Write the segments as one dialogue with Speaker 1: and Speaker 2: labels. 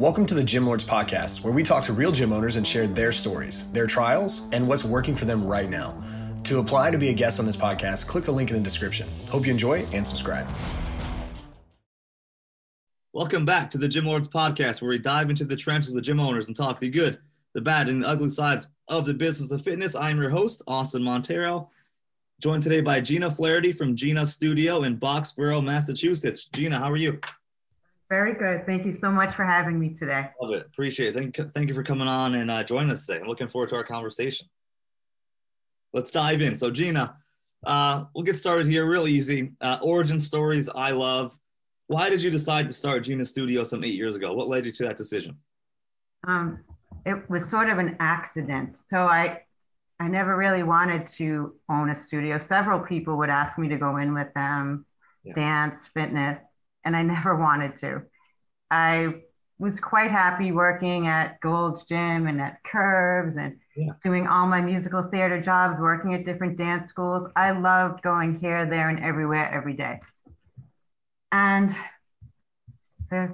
Speaker 1: Welcome to the Gym Lords Podcast, where we talk to real gym owners and share their stories, their trials, and what's working for them right now. To apply to be a guest on this podcast, click the link in the description. Hope you enjoy and subscribe.
Speaker 2: Welcome back to the Gym Lords Podcast, where we dive into the trenches with gym owners and talk the good, the bad, and the ugly sides of the business of fitness. I'm your host, Austin Montero, joined today by Gina Flaherty from Gina Studio in Boxborough, Massachusetts. Gina, how are you?
Speaker 3: Very good. Thank you so much for having me today.
Speaker 2: Love it. Appreciate it. Thank, thank you for coming on and uh, joining us today. I'm looking forward to our conversation. Let's dive in. So, Gina, uh, we'll get started here real easy. Uh, origin stories I love. Why did you decide to start Gina Studio some eight years ago? What led you to that decision?
Speaker 3: Um, it was sort of an accident. So I, I never really wanted to own a studio. Several people would ask me to go in with them, yeah. dance, fitness and I never wanted to. I was quite happy working at Gold's Gym and at Curves and yeah. doing all my musical theater jobs, working at different dance schools. I loved going here, there, and everywhere every day. And the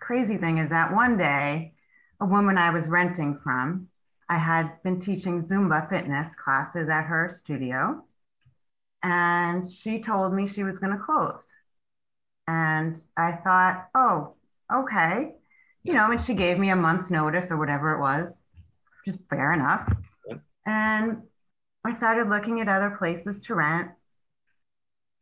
Speaker 3: crazy thing is that one day, a woman I was renting from, I had been teaching Zumba fitness classes at her studio. And she told me she was going to close. And I thought, oh, okay. You know, and she gave me a month's notice or whatever it was, just fair enough. And I started looking at other places to rent.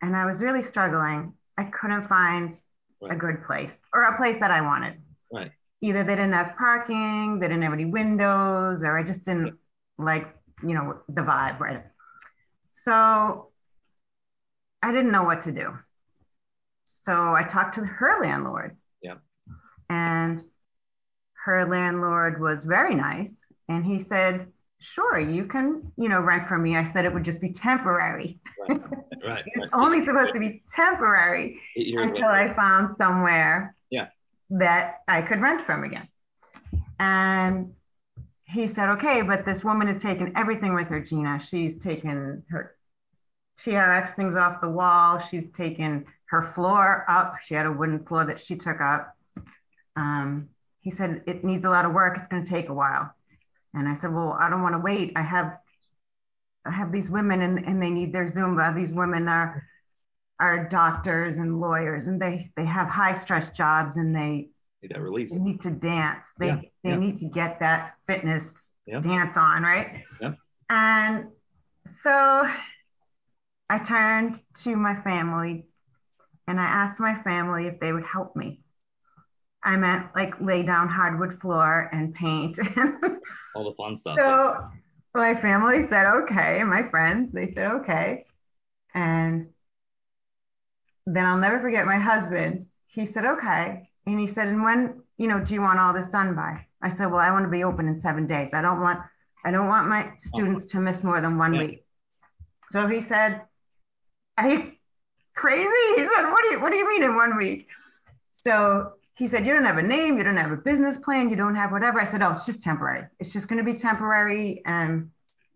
Speaker 3: And I was really struggling. I couldn't find right. a good place or a place that I wanted.
Speaker 2: Right.
Speaker 3: Either they didn't have parking, they didn't have any windows, or I just didn't like, you know, the vibe, right? So I didn't know what to do. So I talked to her landlord.
Speaker 2: Yeah.
Speaker 3: And her landlord was very nice. And he said, sure, you can, you know, rent from me. I said it would just be temporary.
Speaker 2: Right. right.
Speaker 3: it's only supposed to be temporary until later. I found somewhere
Speaker 2: yeah.
Speaker 3: that I could rent from again. And he said, okay, but this woman has taken everything with her, Gina. She's taken her TRX things off the wall. She's taken her floor up. She had a wooden floor that she took up. Um, he said, it needs a lot of work. It's going to take a while. And I said, well, I don't want to wait. I have, I have these women and, and they need their Zumba. These women are, are doctors and lawyers and they, they have high stress jobs and they,
Speaker 2: need that release.
Speaker 3: They need to dance. They, yeah. they yeah. need to get that fitness yeah. dance on. Right. And so I turned to my family and I asked my family if they would help me. I meant like lay down hardwood floor and paint.
Speaker 2: All the fun stuff.
Speaker 3: So my family said, okay. My friends, they said, okay. And then I'll never forget my husband. He said, okay. And he said, and when, you know, do you want all this done by? I said, well, I want to be open in seven days. I don't want, I don't want my oh. students to miss more than one yeah. week. So he said, you crazy? He said, what do you, what do you mean in one week? So he said, you don't have a name, you don't have a business plan, you don't have whatever. I said, oh, it's just temporary. It's just going to be temporary. And,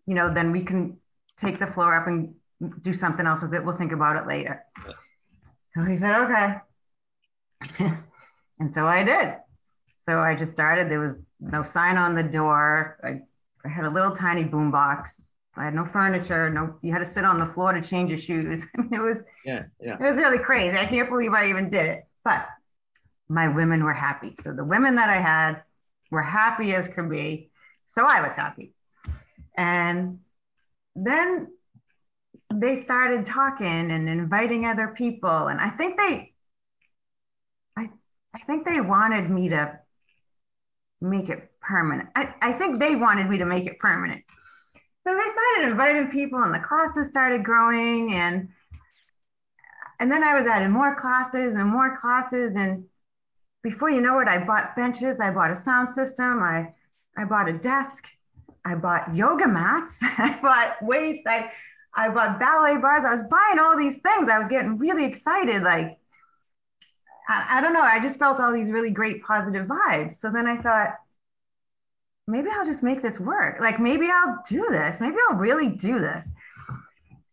Speaker 3: you know, then we can take the floor up and do something else with it. We'll think about it later. So he said, okay. and so I did. So I just started. There was no sign on the door. I, I had a little tiny boom box I had no furniture. No, you had to sit on the floor to change your shoes. it was
Speaker 2: yeah, yeah.
Speaker 3: It was really crazy. I can't believe I even did it. But my women were happy. So the women that I had were happy as could be. So I was happy. And then they started talking and inviting other people. And I think they I I think they wanted me to make it permanent. I, I think they wanted me to make it permanent so they started inviting people and the classes started growing and and then I was adding more classes and more classes and before you know it, I bought benches, I bought a sound system, I I bought a desk, I bought yoga mats, I bought weights, I I bought ballet bars. I was buying all these things. I was getting really excited. Like, I, I don't know. I just felt all these really great positive vibes. So then I thought, maybe I'll just make this work. Like maybe I'll do this. Maybe I'll really do this.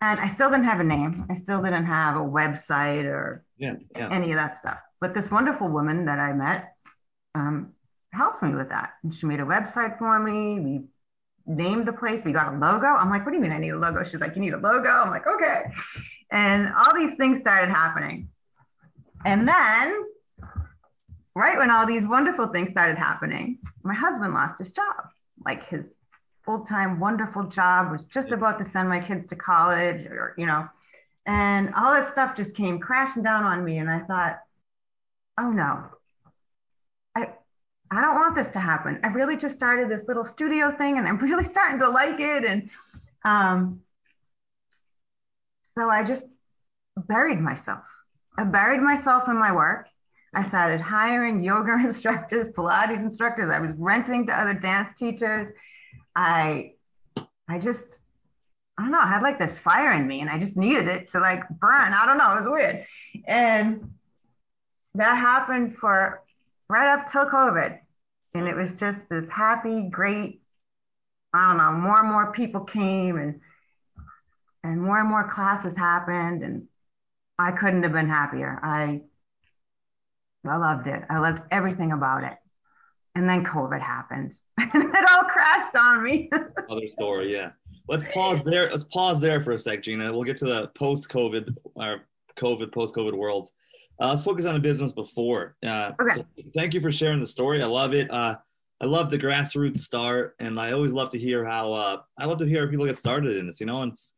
Speaker 3: And I still didn't have a name. I still didn't have a website or
Speaker 2: yeah, yeah.
Speaker 3: any of that stuff. But this wonderful woman that I met, um, helped me with that. And she made a website for me. We named the place. We got a logo. I'm like, what do you mean I need a logo? She's like, you need a logo. I'm like, okay. And all these things started happening. And then, right when all these wonderful things started happening, my husband lost his job. Like his full time, wonderful job was just about to send my kids to college, or, you know, and all this stuff just came crashing down on me. And I thought, oh no, I, I don't want this to happen. I really just started this little studio thing and I'm really starting to like it. And um, so I just buried myself. I buried myself in my work. I started hiring yoga instructors, Pilates instructors. I was renting to other dance teachers. I, I just, I don't know, I had like this fire in me and I just needed it to like burn. I don't know, it was weird. And that happened for right up till COVID. And it was just this happy, great, I don't know, more and more people came and and more and more classes happened and I couldn't have been happier. I I loved it. I loved everything about it. And then COVID happened. and it all crashed on me.
Speaker 2: Other story, yeah. Let's pause there. Let's pause there for a sec, Gina. We'll get to the post-COVID or COVID, post-COVID world. Uh, let's focus on the business before. Uh,
Speaker 3: Okay.
Speaker 2: so thank you for sharing the story. I love it. Uh, I love the grassroots start, and I always love to hear how. Uh, I love to hear how people get started in this. You know, and it's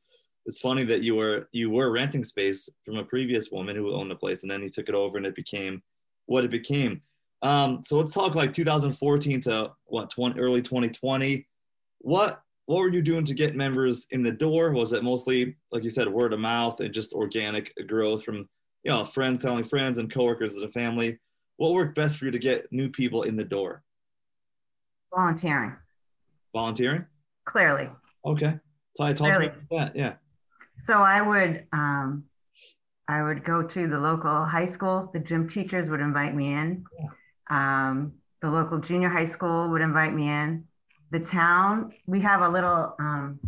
Speaker 2: it's funny that you were you were renting space from a previous woman who owned the place, and then you took it over, and it became what it became. Um, so let's talk like 2014 to what 20, early 2020. What what were you doing to get members in the door? Was it mostly like you said, word of mouth and just organic growth from you know friends telling friends and coworkers of the family? What worked best for you to get new people in the door?
Speaker 3: Volunteering,
Speaker 2: Volunteering.
Speaker 3: clearly.
Speaker 2: Okay. So I talked
Speaker 3: Really?
Speaker 2: about that. Yeah.
Speaker 3: So I would um, I would go to the local high school. The gym teachers would invite me in. Um, the local junior high school would invite me in. The town, we have a little um,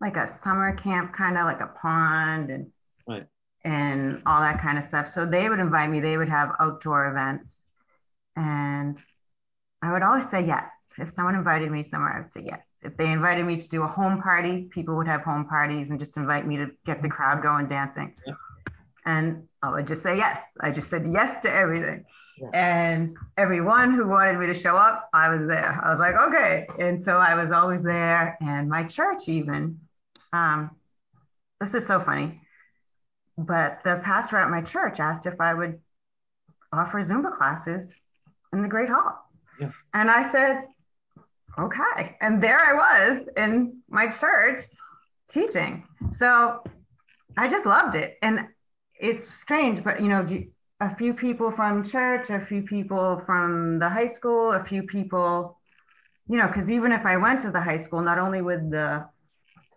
Speaker 3: like a summer camp, kind of like a pond and
Speaker 2: Right.
Speaker 3: and all that kind of stuff. So they would invite me. They would have outdoor events, and I would always say yes. If someone invited me somewhere, I would say yes. If they invited me to do a home party, people would have home parties and just invite me to get the crowd going dancing.
Speaker 2: Yeah.
Speaker 3: And I would just say yes. I just said yes to everything.
Speaker 2: Yeah.
Speaker 3: And everyone who wanted me to show up, I was there. I was like, okay. And so I was always there. And my church, even, um, this is so funny, but the pastor at my church asked if I would offer Zumba classes in the Great Hall.
Speaker 2: Yeah.
Speaker 3: And I said, okay. And there I was in my church teaching. So I just loved it. And it's strange, but you know, a few people from church, a few people from the high school, a few people, you know, because even if I went to the high school, not only would the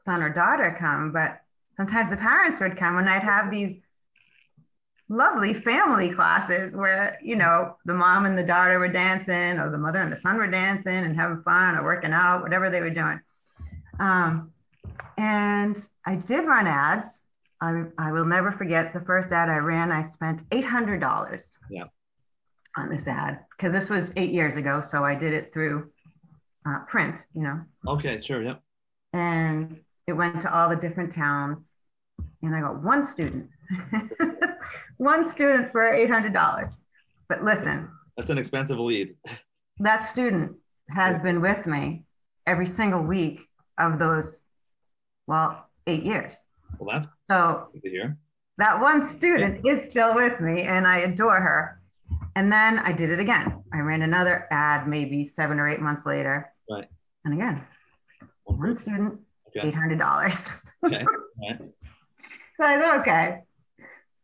Speaker 3: son or daughter come, but sometimes the parents would come and I'd have these lovely family classes where you know the mom and the daughter were dancing or the mother and the son were dancing and having fun or working out whatever they were doing. Um, and i did run ads I, I will never forget the first ad i ran i spent $800
Speaker 2: Yeah.
Speaker 3: on this ad because this was eight years ago so i did it through uh, print you know
Speaker 2: Okay. Sure. Yep.
Speaker 3: and it went to all the different towns and i got one student one student for $800 but listen
Speaker 2: That's an expensive lead.
Speaker 3: that student has been with me every single week of those well eight years
Speaker 2: Well, that's
Speaker 3: so
Speaker 2: good to hear.
Speaker 3: that one student is still with me and i adore her and then i did it again i ran another ad maybe seven or eight months later
Speaker 2: Right.
Speaker 3: and again one student
Speaker 2: Okay.
Speaker 3: $800
Speaker 2: Okay. Right.
Speaker 3: So I said, okay.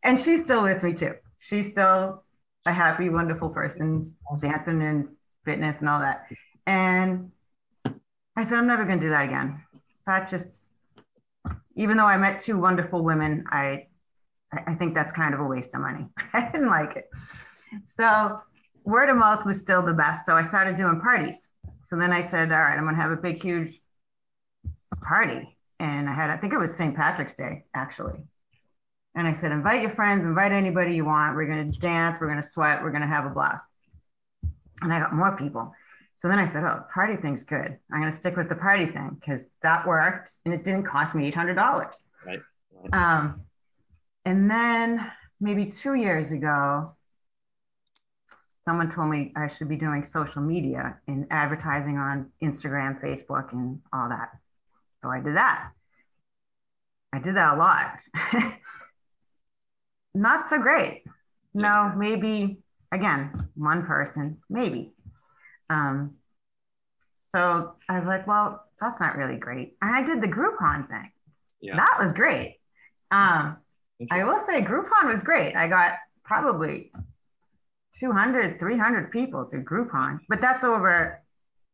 Speaker 3: And she's still with me too. She's still a happy, wonderful person, dancing and fitness and all that. And I said, I'm never going to do that again. That just, even though I met two wonderful women, I, I think that's kind of a waste of money. I didn't like it. So word of mouth was still the best. So I started doing parties. So then I said, all right, I'm going to have a big, huge party. And I had, I think it was St. Patrick's Day, actually. And I said, invite your friends, invite anybody you want. We're going to dance, we're going to sweat, we're going to have a blast. and I got more people. So then I said, oh, party thing's good. I'm going to stick with the party thing because that worked and it didn't cost me $800.
Speaker 2: Right. right.
Speaker 3: Um, and then maybe two years ago, someone told me I should be doing social media and advertising on Instagram, Facebook, and all that. So I did that. I did that a lot. Not so great. No, maybe again, one person, maybe. Um, so I was like, well, that's not really great. And I did the Groupon thing.
Speaker 2: Yeah.
Speaker 3: That was great. Um, I will say Groupon was great. I got probably 200, 300 people through Groupon, but that's over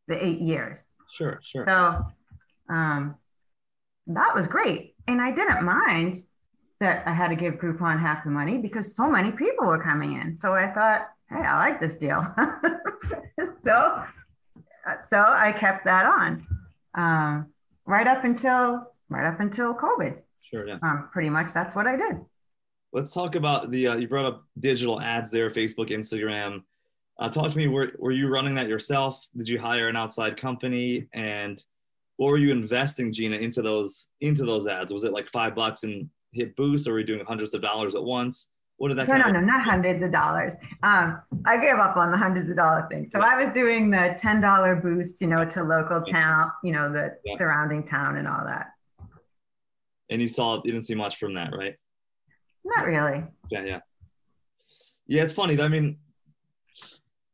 Speaker 3: the eight years.
Speaker 2: Sure, sure.
Speaker 3: So um, that was great. And I didn't mind that I had to give Groupon half the money because so many people were coming in. So I thought, hey, I like this deal. so, so I kept that on um, right up until right up until COVID.
Speaker 2: Sure, yeah.
Speaker 3: Um, pretty much that's what I did.
Speaker 2: Let's talk about the. Uh, you brought up digital ads there, Facebook, Instagram. Uh, talk to me. Were were you running that yourself? Did you hire an outside company? And what were you investing, Gina, into those into those ads? Was it like five bucks and hit boost, or were you doing hundreds of dollars at once? What did that?
Speaker 3: No, no,
Speaker 2: of-
Speaker 3: no, not hundreds of dollars. Um, I gave up on the hundreds of dollar thing. So I was doing the ten dollar boost, you know, to local town, you know, the
Speaker 2: Yeah.
Speaker 3: surrounding town and all that.
Speaker 2: And you saw you didn't see much from that, right?
Speaker 3: Not really.
Speaker 2: Yeah, yeah. Yeah, it's funny. I mean,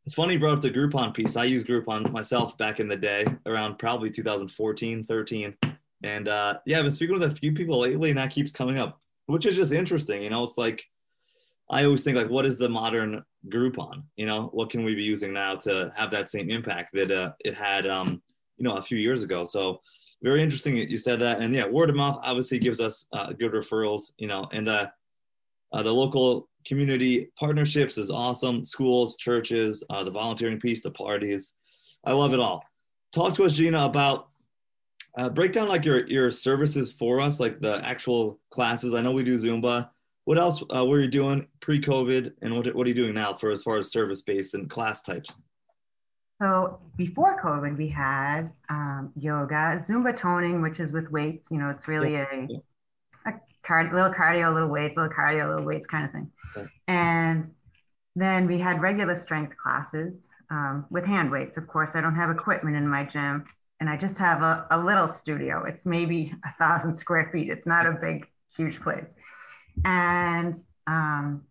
Speaker 2: it's funny you brought up the Groupon piece. I used Groupon myself back in the day, around probably 2014, 13. And uh, yeah, I've been speaking with a few people lately, and that keeps coming up, which is just interesting. You know, it's like I always think like, what is the modern Groupon? You know, what can we be using now to have that same impact that uh, it had, um, you know, a few years ago? So very interesting you said that. And yeah, word of mouth obviously gives us uh, good referrals. You know, and uh, uh, the local community partnerships is awesome. Schools, churches, uh, the volunteering piece, the parties. I love it all. Talk to us, Gina, about uh, break down like your your services for us, like the actual classes. I know we do Zumba. What else uh, were you doing pre-COVID, and what what are you doing now for as far as service based and class types?
Speaker 3: So before COVID, we had um, yoga, Zumba toning, which is with weights. You know, it's really
Speaker 2: Yeah,
Speaker 3: a,
Speaker 2: yeah.
Speaker 3: a card, little cardio, little weights, little cardio, little weights kind of thing.
Speaker 2: Okay.
Speaker 3: And then we had regular strength classes um, with hand weights. Of course, I don't have equipment in my gym, and I just have a, a little studio. It's maybe a thousand square feet. It's not a big, huge place. And um,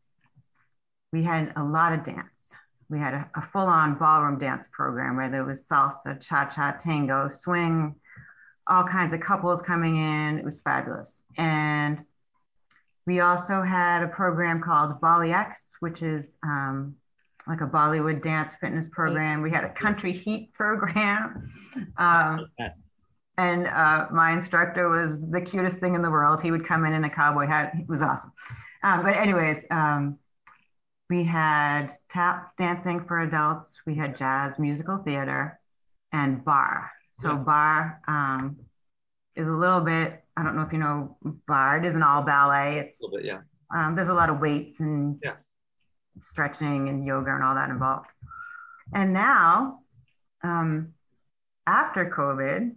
Speaker 3: we had a lot of dance. We had a, a full on ballroom dance program where there was salsa, cha cha, tango, swing, all kinds of couples coming in. It was fabulous. And we also had a program called BollyX, which is um, like a Bollywood dance fitness program. We had a country heat program. Um, and uh, my instructor was the cutest thing in the world. He would come in in a cowboy hat. It was awesome. Um, but anyways, um, we had tap dancing for adults. We had jazz, musical theater, and barre. So barre um, is a little bit. I don't know if you know barre. It isn't all ballet. It's
Speaker 2: A little bit, yeah.
Speaker 3: um, there's a lot of weights and
Speaker 2: Yeah.
Speaker 3: stretching and yoga and all that involved. And now, um, after COVID,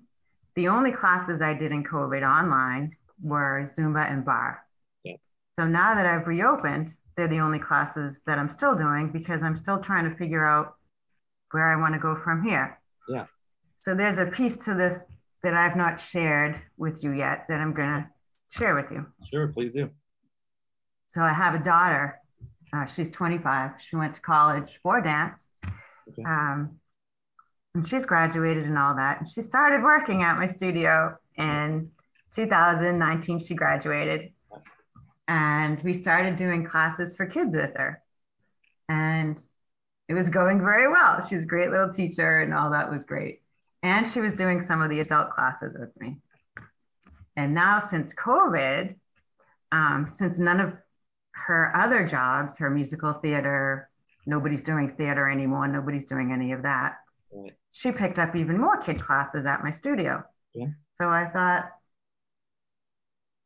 Speaker 3: the only classes I did in COVID online were Zumba and barre.
Speaker 2: Yeah.
Speaker 3: So now that I've reopened, they're the only classes that I'm still doing because I'm still trying to figure out where I want to go from here.
Speaker 2: Yeah.
Speaker 3: So there's a piece to this that I've not shared with you yet that I'm going to share with you.
Speaker 2: Sure, please do.
Speaker 3: So I have a daughter. Uh, she's 25. She went to college for dance.
Speaker 2: Okay.
Speaker 3: Um, and she's graduated and all that. She started working at my studio in 2019. She graduated. And we started doing classes for kids with her. And it was going very well. She was a great little teacher, and all that was great. And she was doing some of the adult classes with me. And now, since COVID, um, since none of her other jobs, her musical theater, nobody's doing theater anymore, nobody's doing any of that.
Speaker 2: Right.
Speaker 3: She picked up even more kid classes at my studio.
Speaker 2: Yeah.
Speaker 3: So I thought,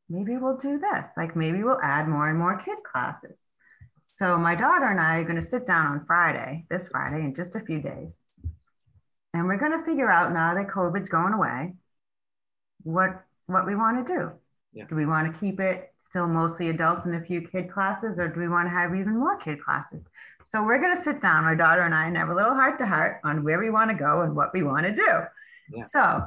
Speaker 3: maybe we'll do this. Like maybe we'll add more and more kid classes. so my daughter and I are going to sit down on Friday, this Friday, in just a few days, and we're going to figure out now that COVID's going away, what what we want to do.
Speaker 2: Yeah.
Speaker 3: Do we want to keep it still mostly adults and a few kid classes, or do we want to have even more kid classes? So we're going to sit down, my daughter and I, and have a little heart to heart on where we want to go and what we want to do.
Speaker 2: Yeah.
Speaker 3: So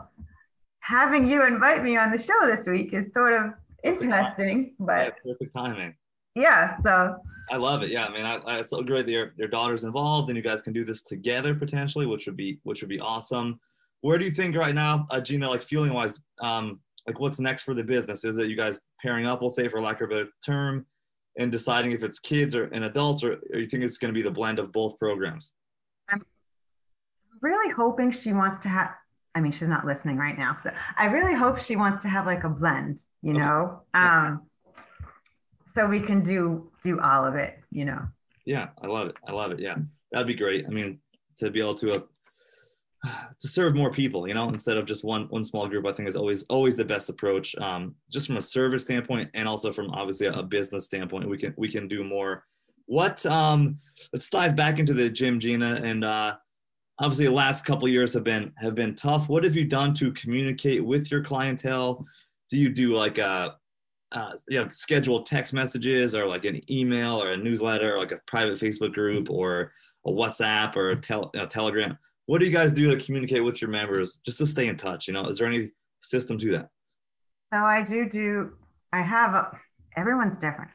Speaker 3: having you invite me on the show this week is sort of interesting,
Speaker 2: Yeah,
Speaker 3: but
Speaker 2: perfect timing.
Speaker 3: yeah, so
Speaker 2: I love it. Yeah, I mean, I, I, it's so great that your, your daughter's involved and you guys can do this together potentially, which would be which would be awesome. Where do you think right now, uh, Gina, like feeling wise, um, like what's next for the business? Is it you guys pairing up, we'll say, for lack of a better term, and deciding if it's kids or and adults, or, or you think it's going to be the blend of both programs?
Speaker 3: I'm really hoping she wants to have I mean she's not listening right now. So I really hope she wants to have like a blend, you
Speaker 2: Okay.
Speaker 3: know. Um so we can do do all of it, you know.
Speaker 2: Yeah, I love it. I love it. Yeah, that'd be great. I mean, to be able to uh, to serve more people, you know, instead of just one one small group, I think is always always the best approach. Um, just from a service standpoint, and also from obviously a, a business standpoint, we can we can do more. What? Um, let's dive back into the gym, Gina, and uh, obviously the last couple years have been have been tough. What have you done to communicate with your clientele? Do you do like a uh, you know, schedule text messages or like an email or a newsletter or like a private Facebook group or a WhatsApp or a tel- know, Telegram. What do you guys do to communicate with your members just to stay in touch? You know, is there any system to that?
Speaker 3: So I do do I have a, everyone's different.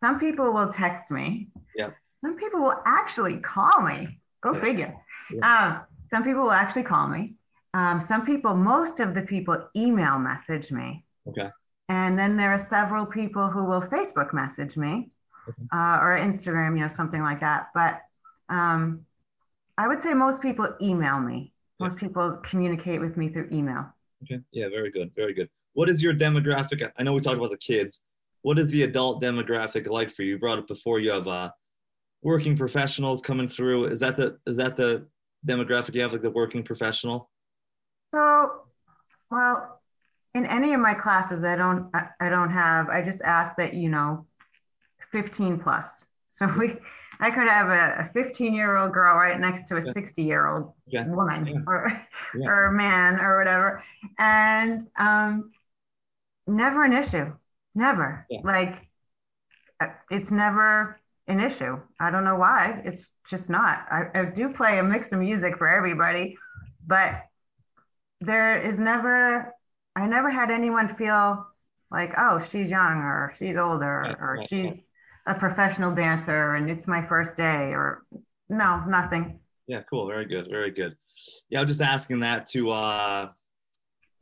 Speaker 3: Some people will text me.
Speaker 2: Yeah.
Speaker 3: Some people will actually call me. Go
Speaker 2: Yeah.
Speaker 3: figure. Um, some people will actually call me. Um, some people, most of the people email message me.
Speaker 2: Okay.
Speaker 3: And then there are several people who will Facebook message me
Speaker 2: Okay.
Speaker 3: uh, or Instagram, you know, something like that. But um, I would say most people email me.
Speaker 2: Yeah.
Speaker 3: Most people communicate with me through email.
Speaker 2: Okay. Yeah, very good. Very good. What is your demographic? I know we talked about the kids. What is the adult demographic like for you? You brought it before. You have uh, working professionals coming through. Is that the is that the demographic you have, like the working professional?
Speaker 3: So, well, in any of my classes, I don't, I, I don't have, I just ask that, you know, 15 plus. So we, I could have a 15 year old girl right next to a
Speaker 2: Yeah.
Speaker 3: 60 year old
Speaker 2: Yeah.
Speaker 3: woman
Speaker 2: Yeah.
Speaker 3: or,
Speaker 2: Yeah.
Speaker 3: or man or whatever. And um, never an issue. Never. Like, uh, it's never an issue. I don't know why. It's just not. I, I do play a mix of music for everybody, but there is never, I never had anyone feel like, oh, she's young or she's older
Speaker 2: Right,
Speaker 3: or
Speaker 2: right,
Speaker 3: she's. A professional dancer and it's my first day or no, nothing.
Speaker 2: Yeah, cool. Very good. Very good. Yeah, I'm just asking that to uh,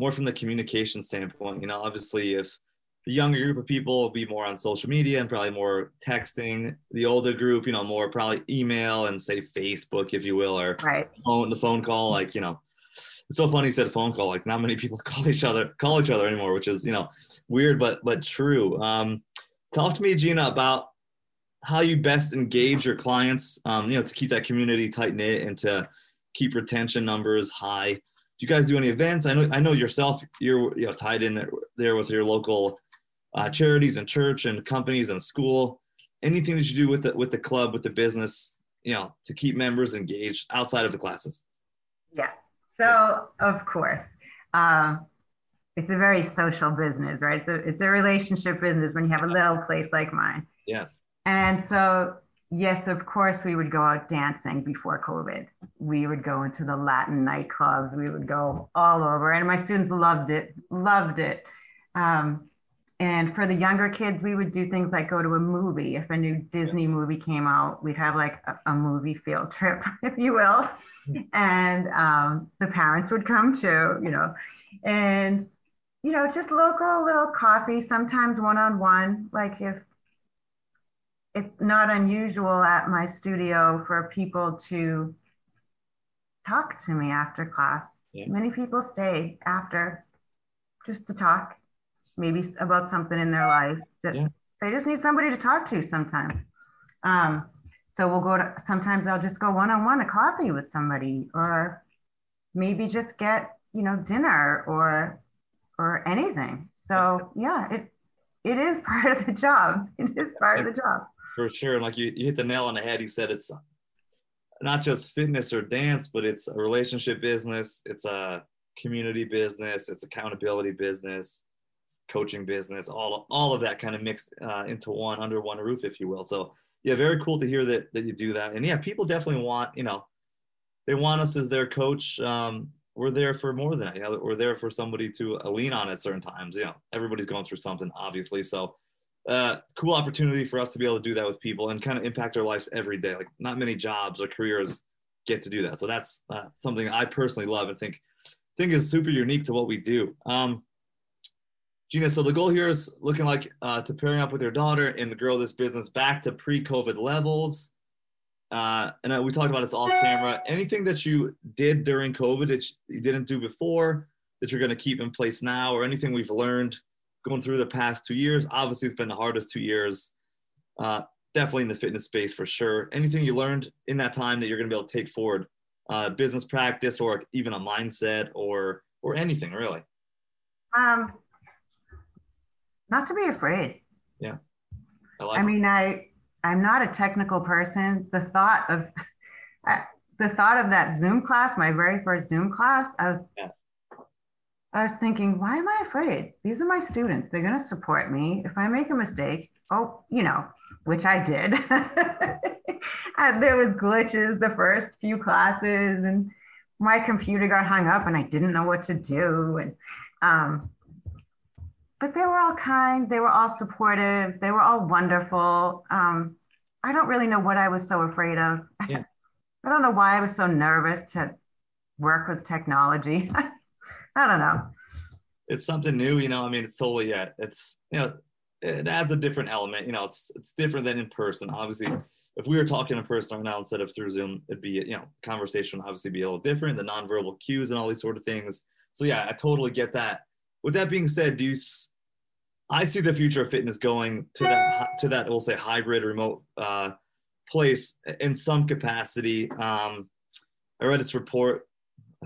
Speaker 2: more from the communication standpoint. You know, obviously, if the younger group of people will be more on social media and probably more texting, the older group, you know, more probably email and say Facebook, if you will, or
Speaker 3: Right.
Speaker 2: phone the phone call. Like, you know, it's so funny you said phone call. Like, not many people call each other call each other anymore, which is you know weird but but true. Um, talk to me, Gina, about how you best engage your clients, um, you know, to keep that community tight knit and to keep retention numbers high. Do you guys do any events? I know, I know yourself, you're you know tied in there with your local uh, charities and church and companies and school. Anything that you do with the with the club, with the business, you know, to keep members engaged outside of the classes.
Speaker 3: Yes. So, of course, um, it's a very social business, right? So it's a relationship business when you have a little place like mine.
Speaker 2: Yes.
Speaker 3: And so, yes, of course, we would go out dancing before COVID. We would go into the Latin nightclubs. We would go all over, and my students loved it, loved it. Um, and for the younger kids, we would do things like go to a movie. If a new Disney movie came out, we'd have like a, a movie field trip, if you will. And um, the parents would come too, you know. And, you know, just local little coffee, sometimes one on one. Like if it's not unusual at my studio for people to talk to me after class.
Speaker 2: Yeah.
Speaker 3: Many people stay after just to talk, maybe about something in their life that
Speaker 2: Yeah.
Speaker 3: they just need somebody to talk to sometimes. Um, so we'll go to, sometimes I'll just go one on one a coffee with somebody or maybe just get, you know, dinner or, or anything. So yeah, it, it is part of the job. It is part of the job.
Speaker 2: For sure. And like you, you hit the nail on the head. You said it's not just fitness or dance, but it's a relationship business. It's a community business. It's accountability business, coaching business, all, all of that kind of mixed uh, into one under one roof, if you will. So yeah, very cool to hear that, that you do that. And yeah, people definitely want, you know, they want us as their coach. Um, we're there for more than that. You know, we're there for somebody to uh, lean on at certain times. You know, everybody's going through something, obviously. So uh, cool opportunity for us to be able to do that with people and kind of impact their lives every day. Like not many jobs or careers get to do that. So that's uh, something I personally love and think think is super unique to what we do. Um, Gina, so the goal here is looking like uh, to pairing up with your daughter and the grow this business back to pre-COVID levels. Uh, and uh, we talked about this off camera. Anything that you did during COVID that you didn't do before that you're going to keep in place now, or anything we've learned going through the past two years. Obviously, it's been the hardest two years, uh, definitely in the fitness space for sure. Anything you learned in that time that you're going to be able to take forward, uh, business practice or even a mindset or or anything really?
Speaker 3: Um, not to be afraid.
Speaker 2: Yeah,
Speaker 3: I, like I mean, I I'm not a technical person. The thought of the thought of that Zoom class, my very first Zoom class, I was yeah. I was thinking, why am I afraid? These are my students. They're going to support me. If I make a mistake, oh, you know, which I did. there was glitches the first few classes and my computer got hung up and I didn't know what to do. And, um, but they were all kind. They were all supportive. They were all wonderful. Um, I don't really know what I was so afraid of. Yeah. I don't know why I was so nervous to work with technology. I don't know.
Speaker 2: It's something new, you know. I mean, it's totally yeah. It's you know, it adds a different element. You know, it's it's different than in person. Obviously, if we were talking in person right now instead of through Zoom, it'd be you know, conversation would obviously be a little different. The nonverbal cues and all these sort of things. So yeah, I totally get that. With that being said, do you? I see the future of fitness going to that to that we'll say hybrid remote uh, place in some capacity. Um, I read this report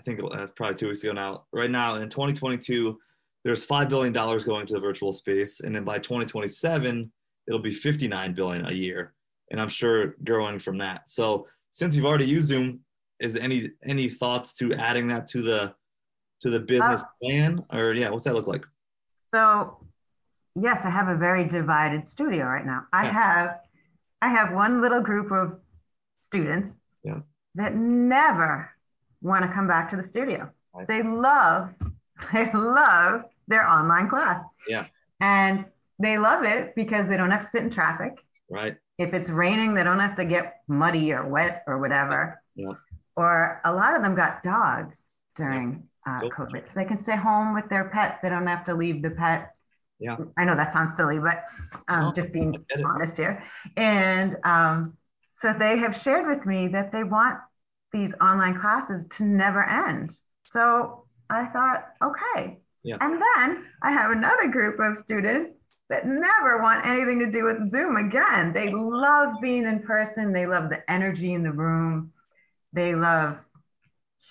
Speaker 2: I think that's probably two weeks ago now. Right now in 2022, there's five billion dollars going to the virtual space, and then by 2027, it'll be 59 billion a year, and I'm sure growing from that. So since you've already used Zoom, is any any thoughts to adding that to the to the business uh, plan, or yeah, what's that look like?
Speaker 3: So yes, I have a very divided studio right now. I yeah. have I have one little group of students yeah. that never want to come back to the studio. Right. They love, they love their online class.
Speaker 2: Yeah.
Speaker 3: And they love it because they don't have to sit in traffic.
Speaker 2: Right.
Speaker 3: If it's raining, they don't have to get muddy or wet or whatever.
Speaker 2: Yeah.
Speaker 3: Or a lot of them got dogs during uh, COVID. So they can stay home with their pet. They don't have to leave the pet.
Speaker 2: Yeah.
Speaker 3: I know that sounds silly, but um, no, just being honest here. And um, so they have shared with me that they want these online classes to never end. So I thought, okay.
Speaker 2: Yeah.
Speaker 3: And then I have another group of students that never want anything to do with Zoom again. They love being in person, they love the energy in the room, they love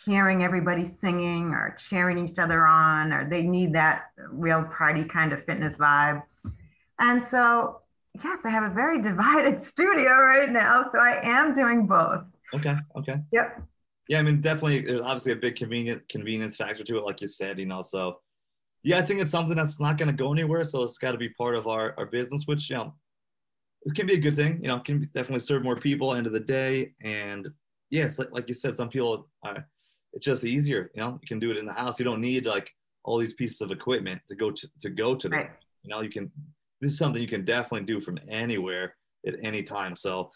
Speaker 3: hearing everybody singing or cheering each other on, or they need that real party kind of fitness vibe. And so, yes, I have a very divided studio right now. So I am doing both.
Speaker 2: Okay. Okay.
Speaker 3: Yep.
Speaker 2: Yeah, I mean, definitely. There's obviously a big convenient convenience factor to it, like you said. You know, so yeah, I think it's something that's not going to go anywhere. So it's got to be part of our our business, which you know, it can be a good thing. You know, can definitely serve more people end of the day. And yes, like, like you said, some people are. It's just easier. You know, you can do it in the house. You don't need like all these pieces of equipment to go to to go to them. Right. You know, you can. This is something you can definitely do from anywhere at any time. So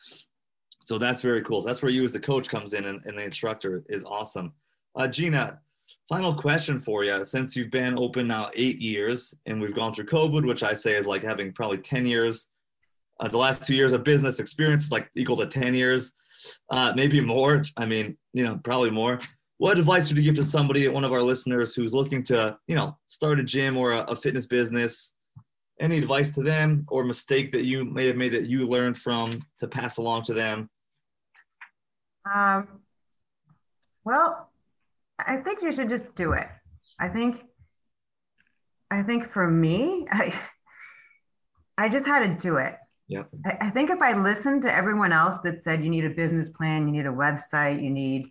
Speaker 2: so that's very cool. So that's where you as the coach comes in and, and the instructor is awesome. Uh, Gina, final question for you. Since you've been open now eight years and we've gone through COVID, which I say is like having probably 10 years, uh, the last two years of business experience is like equal to 10 years, uh, maybe more. I mean, you know, probably more. What advice would you give to somebody, one of our listeners who's looking to, you know, start a gym or a, a fitness business any advice to them or mistake that you may have made that you learned from to pass along to them?
Speaker 3: Um, well, I think you should just do it. I think, I think for me, I, I just had to do it.
Speaker 2: Yeah.
Speaker 3: I, I think if I listened to everyone else that said you need a business plan, you need a website, you need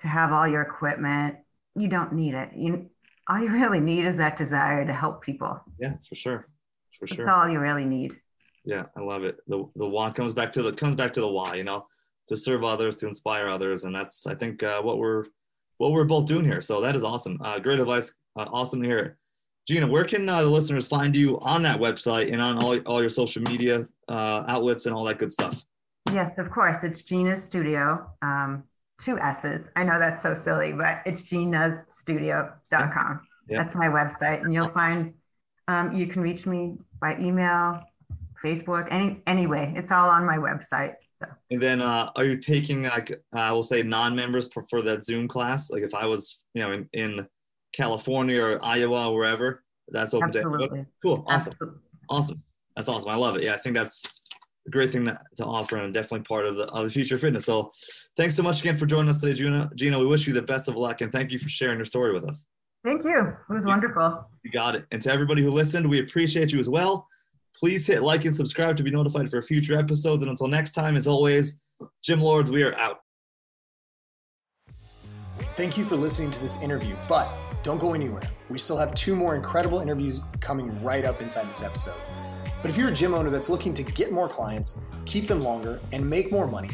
Speaker 3: to have all your equipment, you don't need it. You all you really need is that desire to help people.
Speaker 2: Yeah, for sure. For sure.
Speaker 3: That's all you really need.
Speaker 2: Yeah, I love it. The the why comes back to the comes back to the why, you know, to serve others, to inspire others, and that's I think uh, what we're what we're both doing here. So that is awesome. Uh, great advice. Uh, awesome to hear. Gina, where can uh, the listeners find you on that website and on all, all your social media uh, outlets and all that good stuff?
Speaker 3: Yes, of course. It's Gina's Studio. Um, two S's. I know that's so silly, but it's ginasstudio.com. Yeah. That's my website. And you'll find um, you can reach me by email, Facebook, any anyway. It's all on my website. So.
Speaker 2: And then, uh, are you taking like I will say non-members for, for that Zoom class? Like if I was, you know, in, in California or Iowa or wherever, that's open
Speaker 3: Absolutely.
Speaker 2: to Cool, awesome,
Speaker 3: Absolutely.
Speaker 2: awesome. That's awesome. I love it. Yeah, I think that's a great thing to, to offer and definitely part of the, of the future of fitness. So, thanks so much again for joining us today, Gina. Gina, we wish you the best of luck and thank you for sharing your story with us.
Speaker 3: Thank you. It was wonderful.
Speaker 2: You got it. And to everybody who listened, we appreciate you as well. Please hit like and subscribe to be notified for future episodes. And until next time, as always, Gym Lords, we are out.
Speaker 1: Thank you for listening to this interview, but don't go anywhere. We still have two more incredible interviews coming right up inside this episode. But if you're a gym owner that's looking to get more clients, keep them longer, and make more money,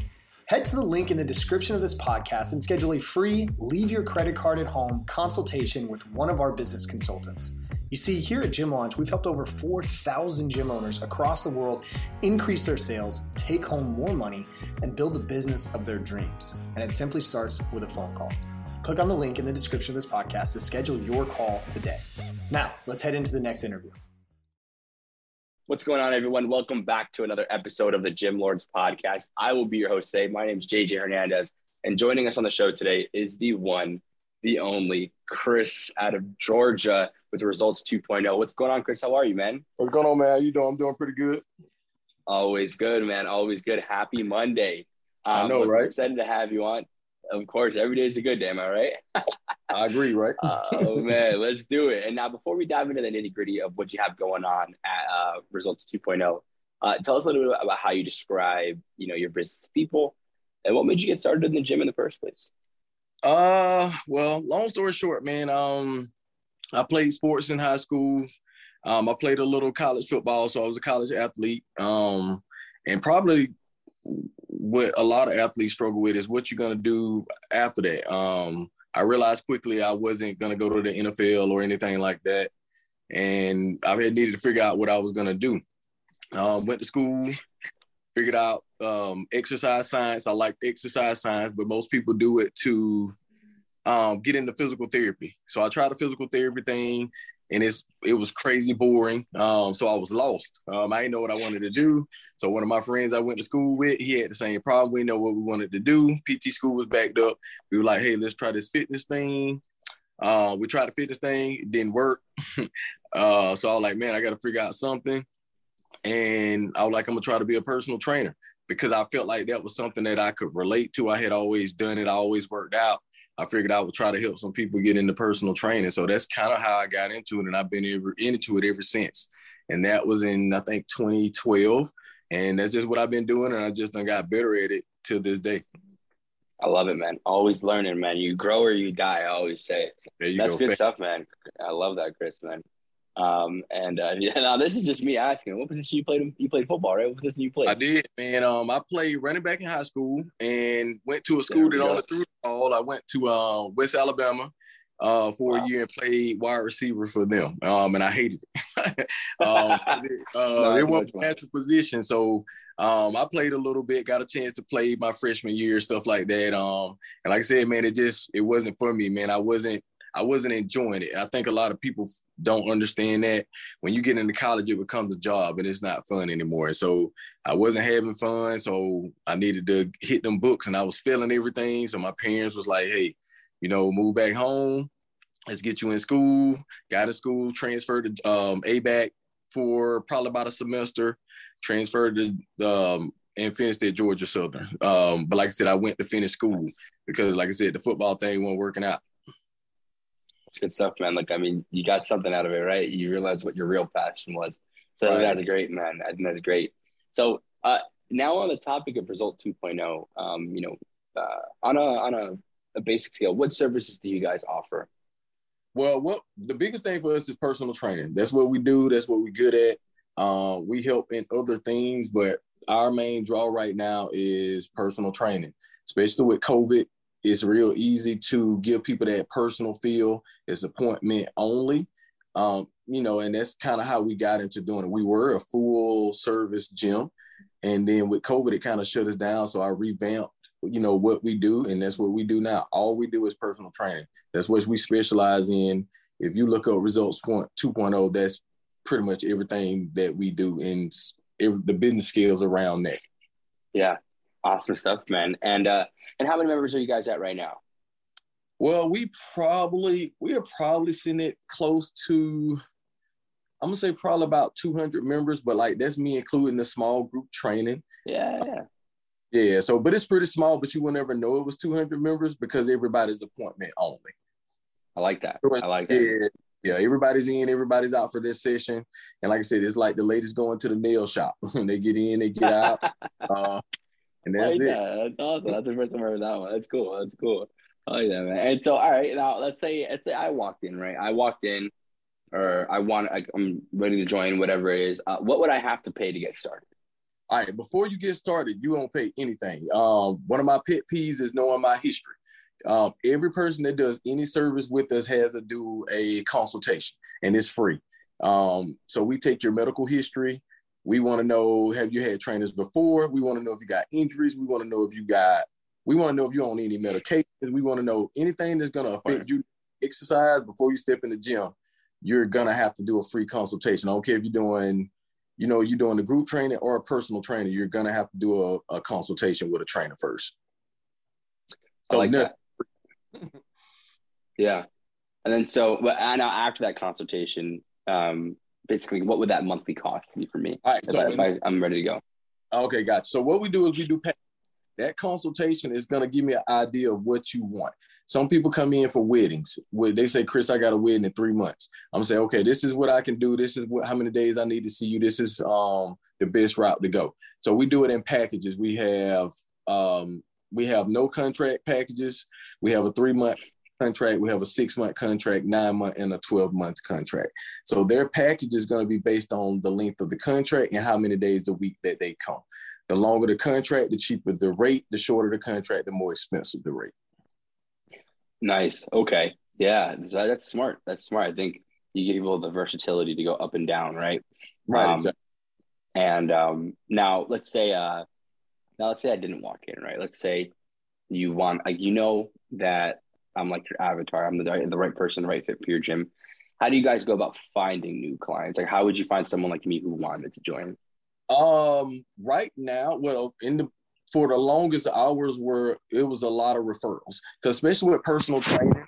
Speaker 1: head to the link in the description of this podcast and schedule a free leave your credit card at home consultation with one of our business consultants. You see, here at Gym Launch, we've helped over 4,000 gym owners across the world increase their sales, take home more money, and build the business of their dreams. And it simply starts with a phone call. Click on the link in the description of this podcast to schedule your call today. Now, let's head into the next interview.
Speaker 4: What's going on, everyone? Welcome back to another episode of the Gym Lords podcast. I will be your host today. My name is JJ Hernandez, and joining us on the show today is the one, the only Chris out of Georgia with Results 2.0. What's going on, Chris? How are you, man?
Speaker 5: What's going on, man? How you doing? I'm doing pretty good.
Speaker 4: Always good, man. Always good. Happy Monday.
Speaker 5: Um, I know, right?
Speaker 4: Excited to have you on. Of course, every day is a good day, am I right?
Speaker 5: I agree, right?
Speaker 4: oh man, let's do it. And now, before we dive into the nitty gritty of what you have going on at uh, Results 2.0, uh, tell us a little bit about how you describe, you know, your business to people, and what made you get started in the gym in the first place.
Speaker 5: Uh, well, long story short, man. Um, I played sports in high school. Um, I played a little college football, so I was a college athlete. Um, and probably what a lot of athletes struggle with is what you're gonna do after that. Um, I realized quickly I wasn't gonna go to the NFL or anything like that, and I had needed to figure out what I was gonna do. Um, went to school, figured out um, exercise science. I like exercise science, but most people do it to um, get into physical therapy. So I tried the physical therapy thing, and it's it was crazy boring. Um, so I was lost. Um, I didn't know what I wanted to do. So one of my friends I went to school with, he had the same problem. We know what we wanted to do. PT school was backed up. We were like, hey, let's try this fitness thing. Uh, we tried the fitness thing, it didn't work. uh, so I was like, man, I got to figure out something. And I was like, I'm gonna try to be a personal trainer because I felt like that was something that I could relate to. I had always done it. I always worked out. I figured I would try to help some people get into personal training. So that's kind of how I got into it, and I've been ever, into it ever since. And that was in I think 2012, and that's just what I've been doing, and I just done got better at it till this day.
Speaker 4: I love it, man. Always learning, man. You grow or you die. I always say.
Speaker 5: There
Speaker 4: That's
Speaker 5: go.
Speaker 4: good stuff, man. I love that, Chris, man. Um, and uh, yeah, now this is just me asking. What position you played? You played football, right? What position you played?
Speaker 5: I did, man. Um, I played running back in high school and went to a school that only threw the ball. I went to uh, West Alabama uh, for wow. a year and played wide receiver for them. Um, and I hated it. um, it, uh, no, it wasn't a natural position, so um, I played a little bit. Got a chance to play my freshman year, stuff like that. Um, and like I said, man, it just it wasn't for me, man. I wasn't I wasn't enjoying it. I think a lot of people don't understand that when you get into college, it becomes a job and it's not fun anymore. So I wasn't having fun. So I needed to hit them books and I was feeling everything. So my parents was like, hey, you know, move back home. Let's get you in school. Got in school, transferred to um, ABAC for probably about a semester, transferred to um, and finished at Georgia Southern. Um, but like I said, I went to finish school because, like I said, the football thing wasn't working out.
Speaker 4: It's good stuff, man. Like, I mean, you got something out of it, right? You realize what your real passion was. So right. that's great, man. I think that's great. So uh, now on the topic of Result 2.0, um, you know, uh, on a on a, a basic scale, what services do you guys offer?
Speaker 5: Well, what the biggest thing for us is personal training. That's what we do. That's what we're good at. Uh, we help in other things, but our main draw right now is personal training, especially with COVID. It's real easy to give people that personal feel. It's appointment only. Um, you know, and that's kind of how we got into doing it. We were a full service gym, and then with COVID, it kind of shut us down. So I revamped, you know, what we do, and that's what we do now. All we do is personal training. That's what we specialize in. If you look up results point 2.0, that's pretty much everything that we do in the business skills around that.
Speaker 4: Yeah, awesome stuff, man. And uh, and how many members are you guys at right now?
Speaker 5: Well, we probably we are probably seeing it close to I'm gonna say probably about 200 members, but like that's me including the small group training.
Speaker 4: Yeah, yeah.
Speaker 5: Yeah, so but it's pretty small, but you will never know it was 200 members because everybody's appointment only.
Speaker 4: I like that. I like that.
Speaker 5: Yeah, yeah, everybody's in, everybody's out for this session. And like I said, it's like the ladies going to the nail shop. When they get in, they get out. uh, and that's like
Speaker 4: it. That. That's awesome. That's the first time I heard that one. That's cool. That's cool. Oh yeah, man. And so, all right, now let's say, let's say I walked in, right? I walked in, or I want, I, am ready to join, whatever it is. Uh, what would I have to pay to get started?
Speaker 5: All right, before you get started, you don't pay anything. Um, one of my pet peeves is knowing my history. Um, every person that does any service with us has to do a consultation, and it's free. Um, so we take your medical history. We want to know have you had trainers before? We want to know if you got injuries. We want to know if you got. We want to know if you're on any medications. We want to know anything that's going to affect you. Exercise before you step in the gym. You're gonna have to do a free consultation. I don't care if you're doing, you know, you're doing the group training or a personal training. You're gonna have to do a, a consultation with a trainer first.
Speaker 4: I like that yeah. And then so, but now after that consultation, um, basically, what would that monthly cost be for me?
Speaker 5: All right, so
Speaker 4: if, I, am ready to go.
Speaker 5: Okay, gotcha. So what we do is we do pay. That consultation is going to give me an idea of what you want. Some people come in for weddings. Where they say, "Chris, I got a wedding in three months." I'm gonna say, "Okay, this is what I can do. This is what how many days I need to see you. This is um the best route to go." So we do it in packages. We have um we have no contract packages. We have a three month contract. We have a six month contract, nine month, and a 12 month contract. So their package is going to be based on the length of the contract and how many days a week that they come. The longer the contract, the cheaper the rate. The shorter the contract, the more expensive the rate.
Speaker 4: Nice. Okay. Yeah, that's smart. That's smart. I think you give people the versatility to go up and down, right?
Speaker 5: Right. Um, exactly.
Speaker 4: And um, now let's say uh, now, let's say I didn't walk in, right? Let's say you want, like, you know that I'm like your avatar. I'm the the right person, the right fit for your gym. How do you guys go about finding new clients? Like, how would you find someone like me who wanted to join?
Speaker 5: Um, right now, well, in the for the longest hours were it was a lot of referrals, because especially with personal training,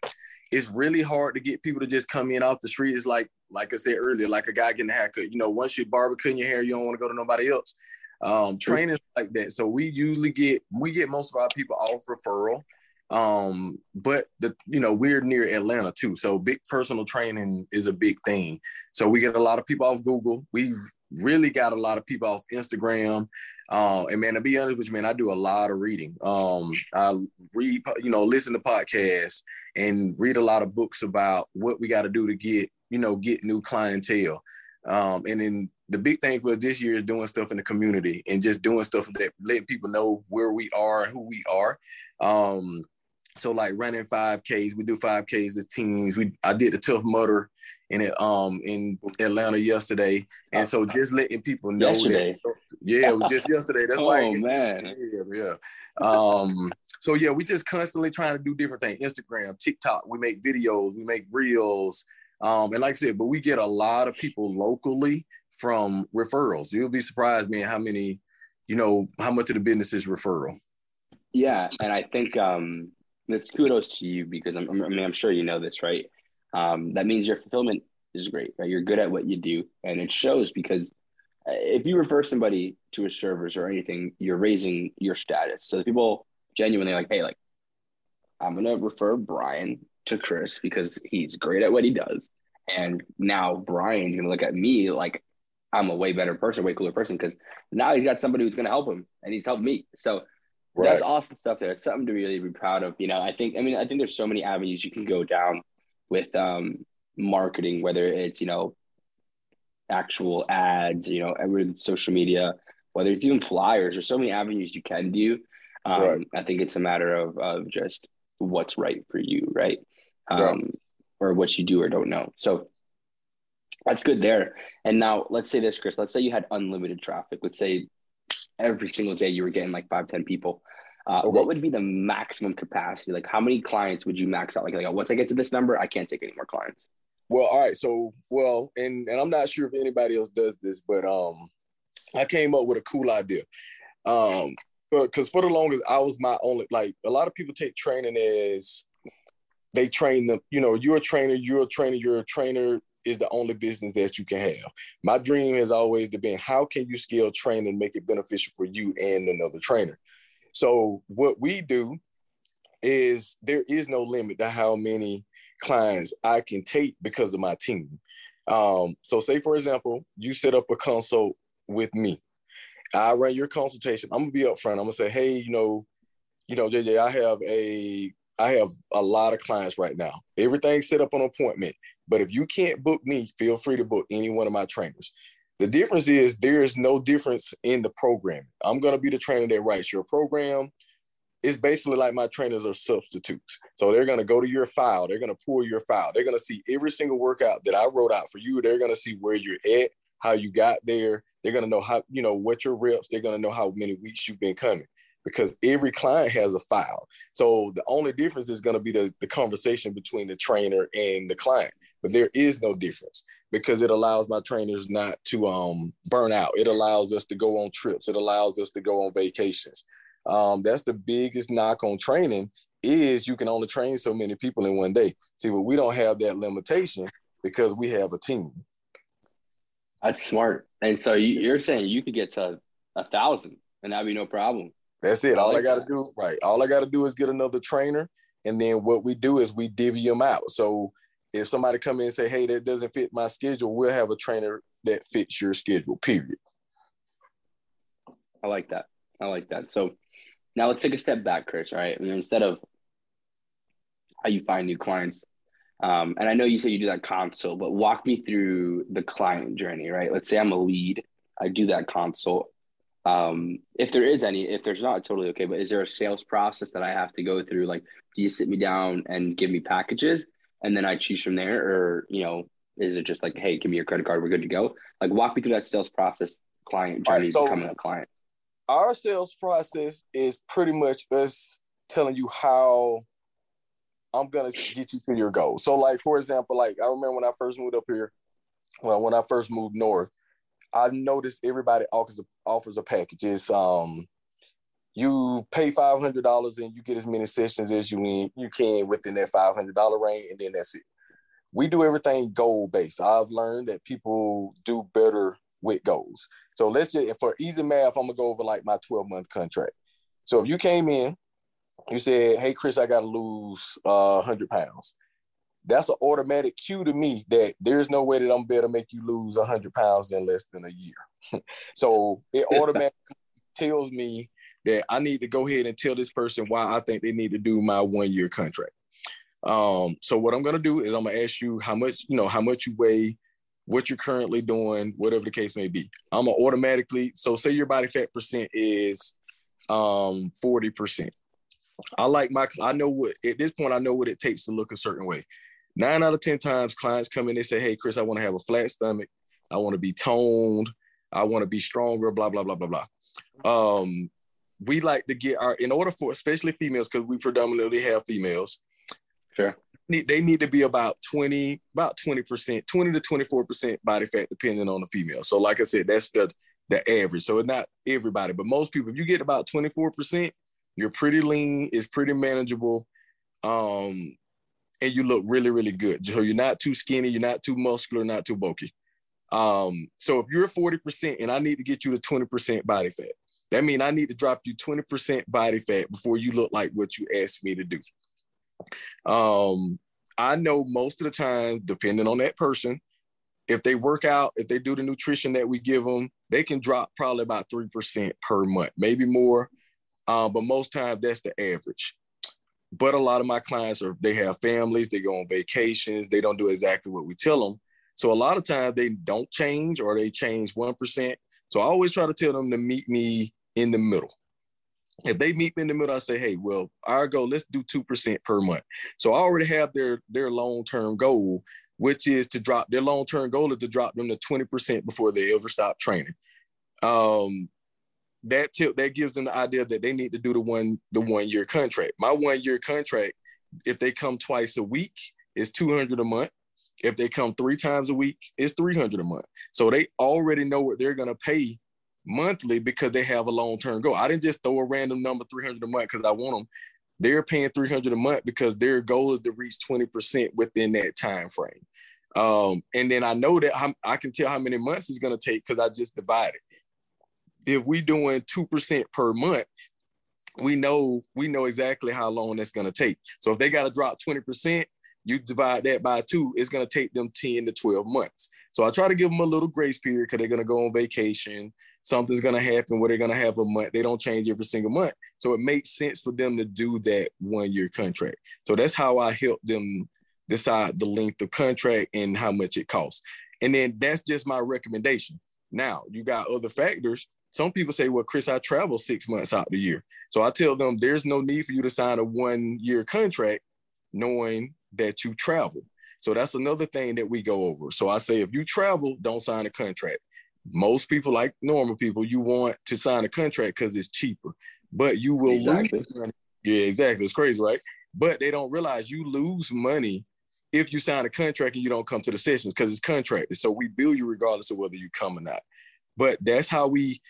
Speaker 5: it's really hard to get people to just come in off the street. It's like, like I said earlier, like a guy getting a haircut. You know, once you're barbecuing your hair, you don't want to go to nobody else um, training like that. So we usually get we get most of our people off referral. Um, but the you know we're near Atlanta too, so big personal training is a big thing. So we get a lot of people off Google. We've really got a lot of people off Instagram. Uh, and man, to be honest with you, man, I do a lot of reading. Um, I read, you know, listen to podcasts and read a lot of books about what we got to do to get, you know, get new clientele. Um, and then the big thing for this year is doing stuff in the community and just doing stuff that letting people know where we are who we are. Um, so like running 5Ks, we do 5Ks as teams. We I did the Tough Mudder in it um in Atlanta yesterday. And so just letting people know
Speaker 4: yesterday.
Speaker 5: that yeah, it was just yesterday. That's
Speaker 4: oh,
Speaker 5: why
Speaker 4: man.
Speaker 5: Yeah, yeah. Um so yeah, we just constantly trying to do different things. Instagram, TikTok, we make videos, we make reels. Um, and like I said, but we get a lot of people locally from referrals. You'll be surprised, man, how many, you know, how much of the business is referral.
Speaker 4: Yeah, and I think um, it's kudos to you because I'm, I mean I'm sure you know this, right? Um, that means your fulfillment is great. Right? You're good at what you do, and it shows because uh, if you refer somebody to a service or anything, you're raising your status. So people genuinely like, hey, like I'm gonna refer Brian to Chris because he's great at what he does, and now Brian's gonna look at me like I'm a way better person, way cooler person because now he's got somebody who's going to help him and he's helped me. So
Speaker 5: Right.
Speaker 4: that's awesome stuff there. It's something to really be proud of. You know, I think, I mean, I think there's so many avenues you can go down with um, marketing, whether it's, you know, actual ads, you know, every social media, whether it's even flyers, there's so many avenues you can do. Um,
Speaker 5: Right.
Speaker 4: I think it's a matter of, of just what's right for you, right? Um,
Speaker 5: Right.
Speaker 4: Or what you do or don't know. So that's good there. And now let's say this, Chris, let's say you had unlimited traffic. Let's say every single day you were getting like five, 10 people. Uh,
Speaker 5: Okay.
Speaker 4: What would be the maximum capacity? Like how many clients would you max out? Like, like once I get to this number, I can't take any more clients.
Speaker 5: Well, all right. So, well, and and I'm not sure if anybody else does this, but um, I came up with a cool idea. Um, because for the longest, I was my only like a lot of people take training as they train them. You know, you're a trainer, you're a trainer, you're a trainer is the only business that you can have. My dream has always been how can you scale training and make it beneficial for you and another trainer. So what we do is there is no limit to how many clients I can take because of my team. Um, so say for example, you set up a consult with me. I run your consultation. I'm gonna be upfront. I'm gonna say, hey, you know, you know, JJ, I have a I have a lot of clients right now. Everything's set up on appointment. But if you can't book me, feel free to book any one of my trainers. The difference is there is no difference in the program. I'm gonna be the trainer that writes your program. It's basically like my trainers are substitutes. So they're gonna go to your file, they're gonna pull your file, they're gonna see every single workout that I wrote out for you. They're gonna see where you're at, how you got there. They're gonna know how, you know, what your reps, they're gonna know how many weeks you've been coming because every client has a file. So the only difference is going to be the, the conversation between the trainer and the client. But there is no difference because it allows my trainers not to um, burn out. It allows us to go on trips. It allows us to go on vacations. Um, that's the biggest knock on training is you can only train so many people in one day. See, but we don't have that limitation because we have a team.
Speaker 4: That's smart. And so you, you're saying you could get to a thousand and that'd be no problem.
Speaker 5: That's it.
Speaker 4: I
Speaker 5: All I
Speaker 4: like
Speaker 5: got to do, right? All I got to do is get another trainer, and then what we do is we divvy them out. So if somebody come in and say, "Hey, that doesn't fit my schedule," we'll have a trainer that fits your schedule. Period.
Speaker 4: I like that. I like that. So now let's take a step back, Chris. All right. I mean, instead of how you find new clients, um, and I know you said you do that consult, but walk me through the client journey, right? Let's say I'm a lead, I do that consult. Um, if there is any, if there's not, totally okay. But is there a sales process that I have to go through? Like, do you sit me down and give me packages, and then I choose from there, or you know, is it just like, hey, give me your credit card, we're good to go? Like, walk me through that sales process, client
Speaker 5: All right,
Speaker 4: journey,
Speaker 5: so-
Speaker 4: becoming a client.
Speaker 5: Our sales process is pretty much us telling you how I'm gonna get you to your goal. So, like for example, like I remember when I first moved up here. Well, when I first moved north, I noticed everybody offers a, offers a package. It's um, you pay five hundred dollars and you get as many sessions as you in, you can within that five hundred dollar range, and then that's it. We do everything goal based. I've learned that people do better with goals. So let's just for easy math, I'm gonna go over like my 12 month contract. So if you came in, you said, "Hey Chris, I got to lose uh, 100 pounds." That's an automatic cue to me that there's no way that I'm better make you lose 100 pounds in less than a year. so it automatically tells me that I need to go ahead and tell this person why I think they need to do my one year contract. Um, so what I'm gonna do is I'm gonna ask you how much you know how much you weigh, what you're currently doing, whatever the case may be. I'm gonna automatically. So say your body fat percent is um 40 percent. I like my. I know what at this point I know what it takes to look a certain way. Nine out of ten times, clients come in. They say, "Hey, Chris, I want to have a flat stomach. I want to be toned. I want to be stronger." Blah blah blah blah blah. Um, we like to get our in order for especially females because we predominantly have females
Speaker 4: Sure.
Speaker 5: need, they need to be about 20, about 20%, 20 to 24% body fat, depending on the female. So, like I said, that's the the average. So it's not everybody, but most people, if you get about 24%, you're pretty lean, it's pretty manageable. Um, and you look really, really good. So you're not too skinny, you're not too muscular, not too bulky. Um, so if you're 40% and I need to get you to 20% body fat, that means I need to drop you 20% body fat before you look like what you asked me to do. Um, I know most of the time, depending on that person, if they work out, if they do the nutrition that we give them, they can drop probably about 3% per month, maybe more. Um, but most times that's the average. But a lot of my clients are, they have families, they go on vacations, they don't do exactly what we tell them. So a lot of times they don't change or they change 1%. So I always try to tell them to meet me in the middle. If they meet me in the middle, I say, hey, well, our goal, let's do 2% per month. So I already have their, their long-term goal, which is to drop their long-term goal is to drop them to 20% before they ever stop training. Um, that tip that gives them the idea that they need to do the one the one year contract. My one year contract, if they come twice a week, is 200 a month. If they come three times a week, it's 300 a month. So they already know what they're gonna pay monthly because they have a long term goal. I didn't just throw a random number 300 a month because I want them. They're paying 300 a month because their goal is to reach 20% within that time frame. Um, and then I know that I'm, i can tell how many months it's going to take because I just divided. If we doing 2% per month, we know we know exactly how long that's going to take. So if they got to drop 20%, you divide that by two, it's going to take them 10 to 12 months. So I try to give them a little grace period because they're going to go on vacation something's going to happen where they're going to have a month. They don't change every single month. So it makes sense for them to do that one year contract. So that's how I help them decide the length of contract and how much it costs. And then that's just my recommendation. Now, you got other factors. Some people say, well, Chris, I travel six months out the year. So I tell them there's no need for you to sign a one year contract knowing that you travel. So that's another thing that we go over. So I say, if you travel, don't sign a contract most people, like normal people, you want to sign a contract because it's cheaper, but you will exactly. lose money. Yeah, exactly. It's crazy, right? But they don't realize you lose money if you sign a contract and you don't come to the sessions because it's contracted. So we bill you regardless of whether you come or not. But that's how we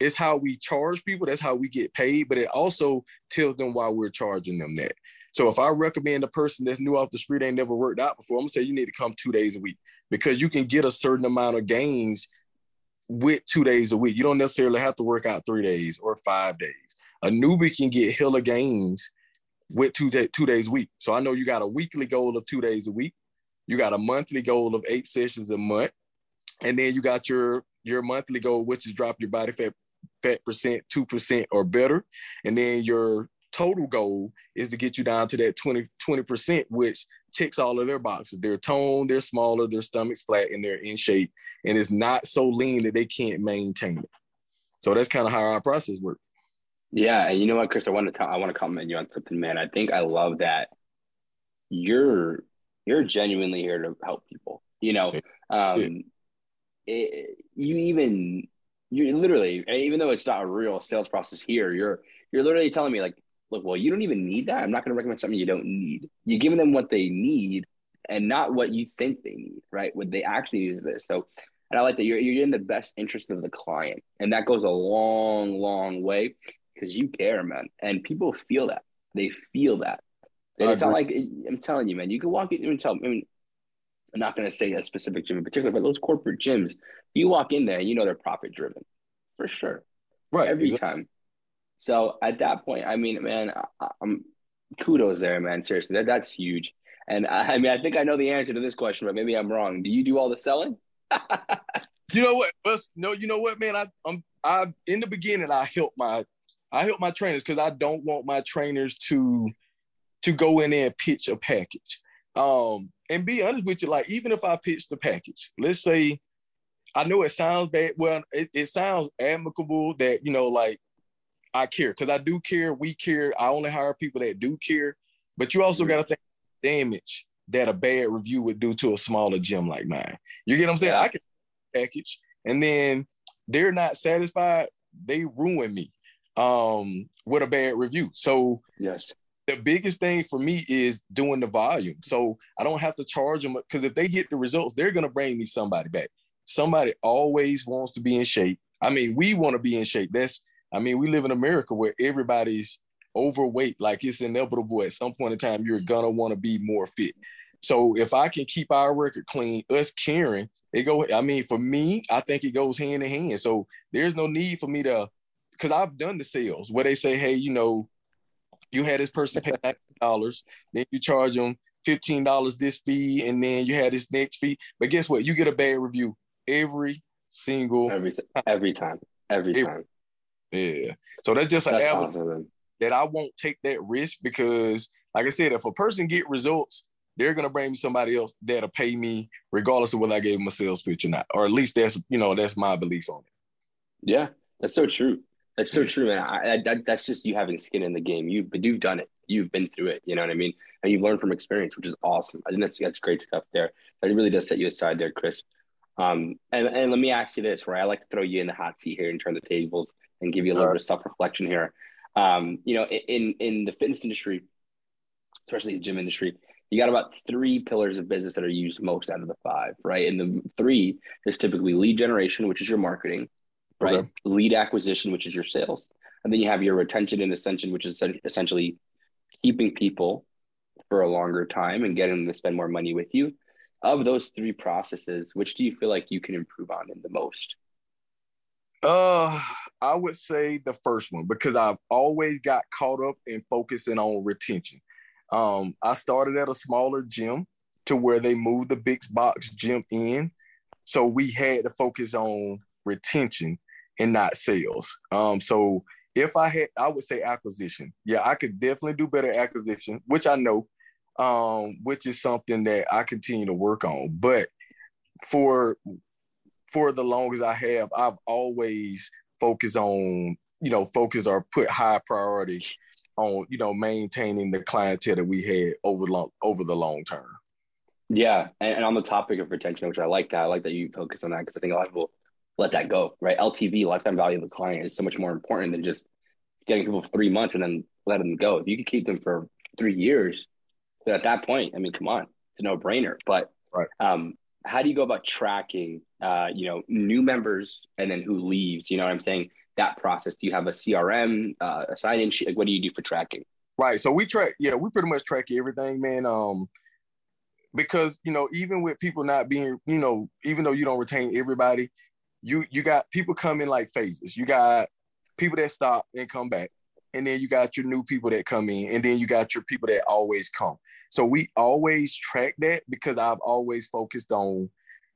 Speaker 5: it's how we charge people. That's how we get paid. But it also tells them why we're charging them that. So if I recommend a person that's new off the street ain't never worked out before, I'm gonna say you need to come two days a week because you can get a certain amount of gains with two days a week. You don't necessarily have to work out three days or five days. A newbie can get hella gains with two, day, two days a week. So I know you got a weekly goal of two days a week. You got a monthly goal of eight sessions a month. And then you got your, your monthly goal, which is drop your body fat, fat percent, 2% or better. And then your total goal is to get you down to that 20, 20%, which checks all of their boxes. They're toned, they're smaller, their stomach's flat, and they're in shape. And it's not so lean that they can't maintain it. So that's kind of how our process works.
Speaker 4: Yeah, and you know what, Chris, I want to tell, I want to compliment you on something, man. I think I love that you're you're genuinely here to help people. You know, um, yeah. it, you even you literally, even though it's not a real sales process here, you're you're literally telling me like look, well, you don't even need that. I'm not going to recommend something you don't need. You're giving them what they need and not what you think they need, right? What they actually use this. So, and I like that you're, you're in the best interest of the client. And that goes a long, long way because you care, man. And people feel that. They feel that. And it's not like, I'm telling you, man, you can walk in and tell, I mean, I'm not going to say a specific gym in particular, but those corporate gyms, you walk in there, and you know they're profit driven for sure.
Speaker 5: Right.
Speaker 4: Every exactly. time. So at that point, I mean, man, I, am kudos there, man. Seriously, that that's huge. And I, I mean, I think I know the answer to this question, but maybe I'm wrong. Do you do all the selling?
Speaker 5: you know what? no, you know what, man. I, I'm I in the beginning, I help my I help my trainers because I don't want my trainers to to go in there and pitch a package. Um, and be honest with you, like even if I pitch the package, let's say I know it sounds bad. Well, it, it sounds amicable that you know, like I care because I do care. We care. I only hire people that do care. But you also got to think damage that a bad review would do to a smaller gym like mine. You get what I'm saying? I can package, and then they're not satisfied. They ruin me um, with a bad review. So
Speaker 4: yes,
Speaker 5: the biggest thing for me is doing the volume. So I don't have to charge them because if they get the results, they're gonna bring me somebody back. Somebody always wants to be in shape. I mean, we want to be in shape. That's I mean, we live in America where everybody's overweight. Like it's inevitable at some point in time, you're gonna want to be more fit. So if I can keep our record clean, us caring, it go. I mean, for me, I think it goes hand in hand. So there's no need for me to, because I've done the sales where they say, hey, you know, you had this person pay dollars, then you charge them $15 this fee, and then you had this next fee. But guess what? You get a bad review every single
Speaker 4: every every time. Every, every time.
Speaker 5: Yeah. So that's just an that's awesome, that I won't take that risk because, like I said, if a person get results, they're gonna bring me somebody else that'll pay me regardless of whether I gave them a sales pitch or not, or at least that's you know that's my belief on it.
Speaker 4: Yeah, that's so true. That's so true, man. I, I, that's just you having skin in the game. You've but you've done it. You've been through it. You know what I mean? And you've learned from experience, which is awesome. I think that's that's great stuff there. That really does set you aside there, Chris. Um, and, and let me ask you this, where I like to throw you in the hot seat here and turn the tables and give you a little bit of self reflection here. Um, you know, in in the fitness industry, especially the gym industry, you got about three pillars of business that are used most out of the five, right? And the three is typically lead generation, which is your marketing, right? Okay. Lead acquisition, which is your sales. And then you have your retention and ascension, which is essentially keeping people for a longer time and getting them to spend more money with you. Of those three processes, which do you feel like you can improve on in the most?
Speaker 5: Uh, I would say the first one because I've always got caught up in focusing on retention. Um, I started at a smaller gym to where they moved the big box gym in. So we had to focus on retention and not sales. Um, so if I had, I would say acquisition. Yeah, I could definitely do better acquisition, which I know, um, which is something that I continue to work on. But for for the longest I have, I've always focused on, you know, focus or put high priority on, you know, maintaining the clientele that we had over long over the long term.
Speaker 4: Yeah, and, and on the topic of retention, which I like that, I like that you focus on that because I think a lot of people let that go, right? LTV, lifetime value of the client, is so much more important than just getting people for three months and then letting them go. If you could keep them for three years, then at that point, I mean, come on, it's a no brainer. But right. um, how do you go about tracking, uh, you know, new members and then who leaves? You know what I'm saying? That process. Do you have a CRM, uh, a sign in sheet? Like, what do you do for tracking?
Speaker 5: Right. So we track, yeah, we pretty much track everything, man. Um, because you know, even with people not being, you know, even though you don't retain everybody, you you got people come in like phases. You got people that stop and come back, and then you got your new people that come in, and then you got your people that always come. So we always track that because I've always focused on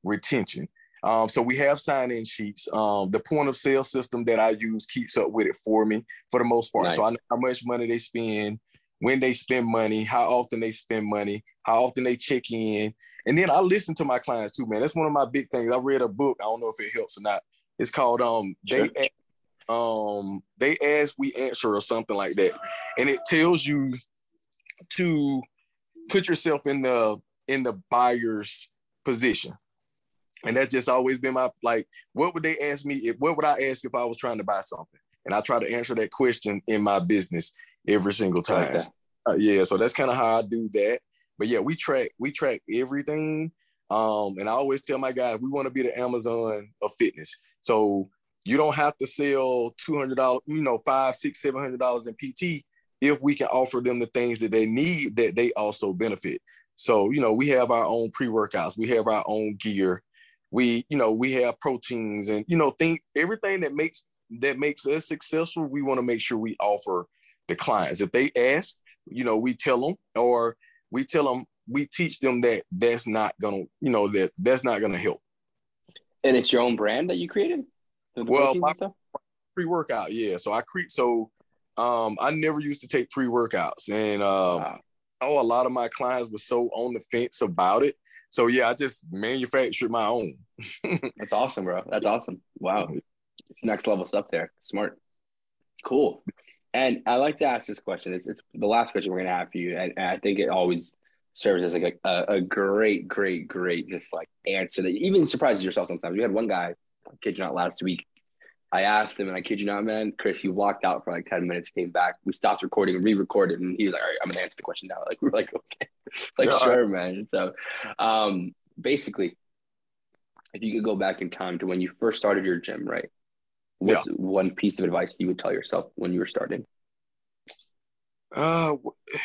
Speaker 5: retention. Um, so we have sign-in sheets. Um, the point of sale system that I use keeps up with it for me for the most part. Nice. So I know how much money they spend, when they spend money, how often they spend money, how often they check in, and then I listen to my clients too, man. That's one of my big things. I read a book. I don't know if it helps or not. It's called um sure. they um they ask we answer or something like that, and it tells you to put yourself in the in the buyer's position. And that's just always been my like, what would they ask me? If, what would I ask if I was trying to buy something? And I try to answer that question in my business every single time. Okay. Uh, yeah, so that's kind of how I do that. But yeah, we track we track everything. Um, and I always tell my guys we want to be the Amazon of fitness. So you don't have to sell two hundred dollars, you know, five, six, seven hundred dollars in PT if we can offer them the things that they need that they also benefit. So you know, we have our own pre workouts, we have our own gear, we you know we have proteins and you know think everything that makes that makes us successful. We want to make sure we offer the clients. If they ask, you know, we tell them or we tell them we teach them that that's not gonna you know that that's not gonna help
Speaker 4: and it's your own brand that you created
Speaker 5: well pre-workout yeah so i create so um i never used to take pre-workouts and uh wow. oh a lot of my clients were so on the fence about it so yeah i just manufactured my own
Speaker 4: that's awesome bro that's awesome wow it's next level stuff there smart cool and I like to ask this question. It's, it's the last question we're going to have for you. And, and, I think it always serves as like a, a, great, great, great, just like answer that even surprises yourself sometimes. We had one guy, kid you not, last week. I asked him, and I kid you not, man, Chris, he walked out for like 10 minutes, came back. We stopped recording and re recorded. And he was like, all right, I'm going to answer the question now. Like, we're like, okay. like, yeah, sure, man. So um, basically, if you could go back in time to when you first started your gym, right? What's yeah. one piece of advice you would tell yourself when you were starting?
Speaker 5: Uh,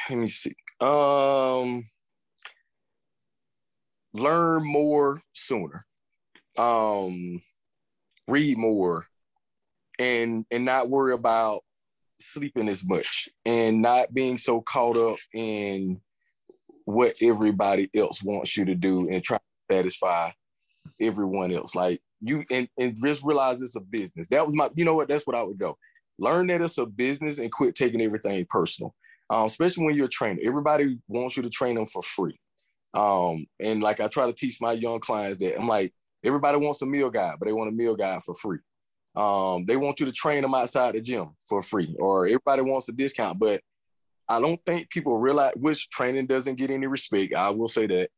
Speaker 5: let me see. Um, learn more sooner. Um, read more, and and not worry about sleeping as much, and not being so caught up in what everybody else wants you to do and try to satisfy everyone else. Like you and, and just realize it's a business. That was my, you know what, that's what I would go. Learn that it's a business and quit taking everything personal. Um, especially when you're a trainer. Everybody wants you to train them for free. Um, and like I try to teach my young clients that I'm like, everybody wants a meal guide, but they want a meal guide for free. Um, they want you to train them outside the gym for free, or everybody wants a discount, but I don't think people realize which training doesn't get any respect. I will say that.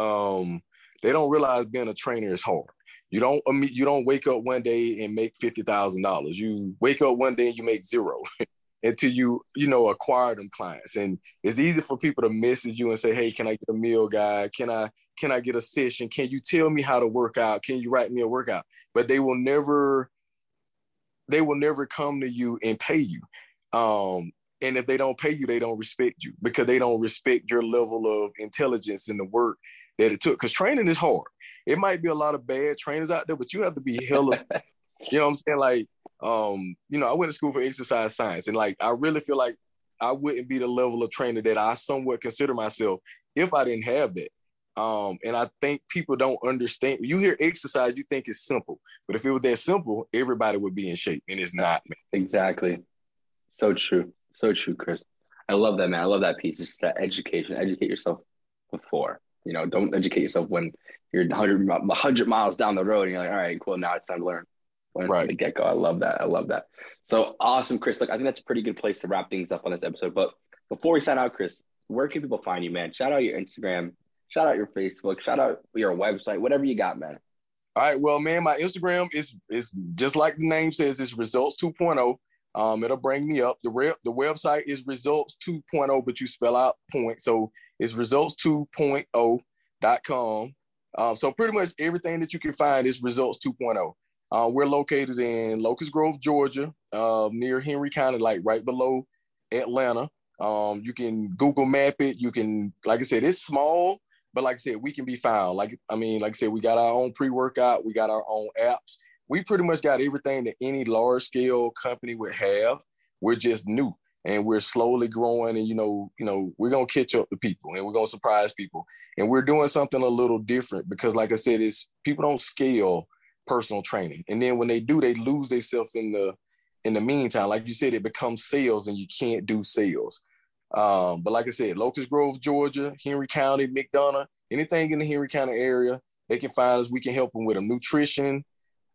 Speaker 5: Um, they don't realize being a trainer is hard. You don't you don't wake up one day and make fifty thousand dollars. You wake up one day and you make zero until you you know acquire them clients. And it's easy for people to message you and say, "Hey, can I get a meal guy? Can I can I get a session? Can you tell me how to work out? Can you write me a workout?" But they will never they will never come to you and pay you. Um, and if they don't pay you, they don't respect you because they don't respect your level of intelligence in the work that it took. Because training is hard. It might be a lot of bad trainers out there, but you have to be hella, you know what I'm saying? Like, um, you know, I went to school for exercise science, and like I really feel like I wouldn't be the level of trainer that I somewhat consider myself if I didn't have that. Um, and I think people don't understand. You hear exercise, you think it's simple, but if it was that simple, everybody would be in shape, and it's not.
Speaker 4: Man. Exactly. So true. So true, Chris. I love that, man. I love that piece. It's that education. Educate yourself before. You know, don't educate yourself when you're 100, 100 miles down the road and you're like, all right, cool. Now it's time to learn. Learn right. from the get go. I love that. I love that. So awesome, Chris. Look, I think that's a pretty good place to wrap things up on this episode. But before we sign out, Chris, where can people find you, man? Shout out your Instagram, shout out your Facebook, shout out your website, whatever you got, man.
Speaker 5: All right. Well, man, my Instagram is is just like the name says, it's results 2.0. Um, it'll bring me up. The re- the website is results 2.0, but you spell out point. So it's results 2.0.com. Um, so pretty much everything that you can find is results 2.0. Uh, we're located in Locust Grove, Georgia, uh, near Henry County, like right below Atlanta. Um, you can Google map it. You can, like I said, it's small, but like I said, we can be found. Like, I mean, like I said, we got our own pre-workout, we got our own apps. We pretty much got everything that any large scale company would have. We're just new and we're slowly growing and you know you know we're to catch up to people and we're to surprise people. And we're doing something a little different because like i said it's people don't scale personal training. And then when they do they lose themselves in the in the meantime. Like you said it becomes sales and you can't do sales um, but like i said locust grove georgia henry county mcdonough anything in the henry county area they can find us we can help them with a nutrition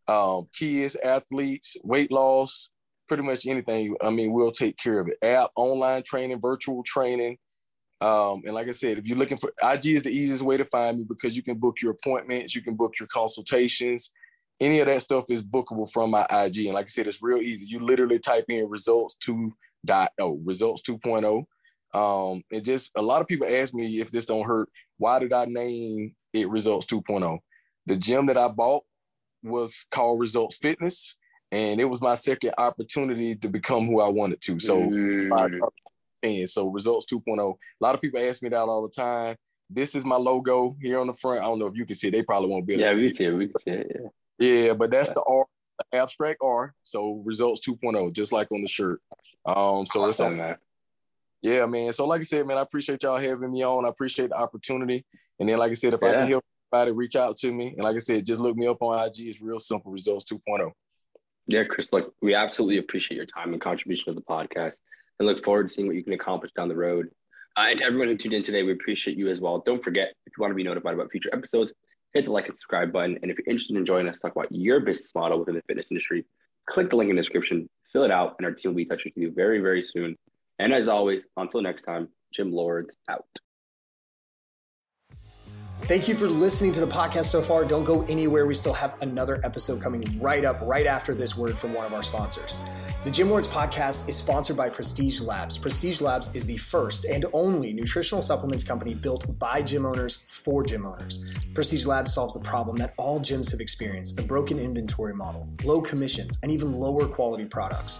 Speaker 5: um, kids, athletes, weight loss, pretty much anything. I mean, we'll take care of it. App, online training, virtual training. Um, and like I said, if you're looking for IG is the easiest way to find me because you can book your appointments, you can book your consultations. Any of that stuff is bookable from my IG. And like I said, it's real easy. You literally type in results 2.0, results 2.0. Um, and just a lot of people ask me if this don't hurt, why did I name it results 2.0? The gym that I bought was called Results Fitness, and it was my second opportunity to become who I wanted to. So, mm. and so Results 2.0. A lot of people ask me that all the time. This is my logo here on the front. I don't know if you can see it. They probably won't be able
Speaker 4: yeah,
Speaker 5: to see
Speaker 4: we can We can see it. Yeah.
Speaker 5: Yeah, but that's the R, abstract R. So Results 2.0, just like on the shirt. Um, so awesome, it's on that. Yeah, man. So like I said, man, I appreciate y'all having me on. I appreciate the opportunity. And then, like I said, if yeah. I can help anybody reach out to me. And like I said, just look me up on IG. It's real simple. Results 2.0.
Speaker 4: Yeah, Chris, look, we absolutely appreciate your time and contribution to the podcast and look forward to seeing what you can accomplish down the road. Uh, and to everyone who tuned in today, we appreciate you as well. Don't forget, if you want to be notified about future episodes, hit the like and subscribe button. And if you're interested in joining us talk about your business model within the fitness industry, click the link in the description, fill it out, and our team will be touching with you very, very soon. And as always, until next time, Gym Lords out.
Speaker 1: Thank you for listening to the podcast so far. Don't go anywhere. We still have another episode coming right up, right after this word from one of our sponsors. The Gym Lords podcast is sponsored by Prestige Labs. Prestige Labs is the first and only nutritional supplements company built by gym owners for gym owners. Prestige Labs solves the problem that all gyms have experienced the broken inventory model, low commissions, and even lower quality products.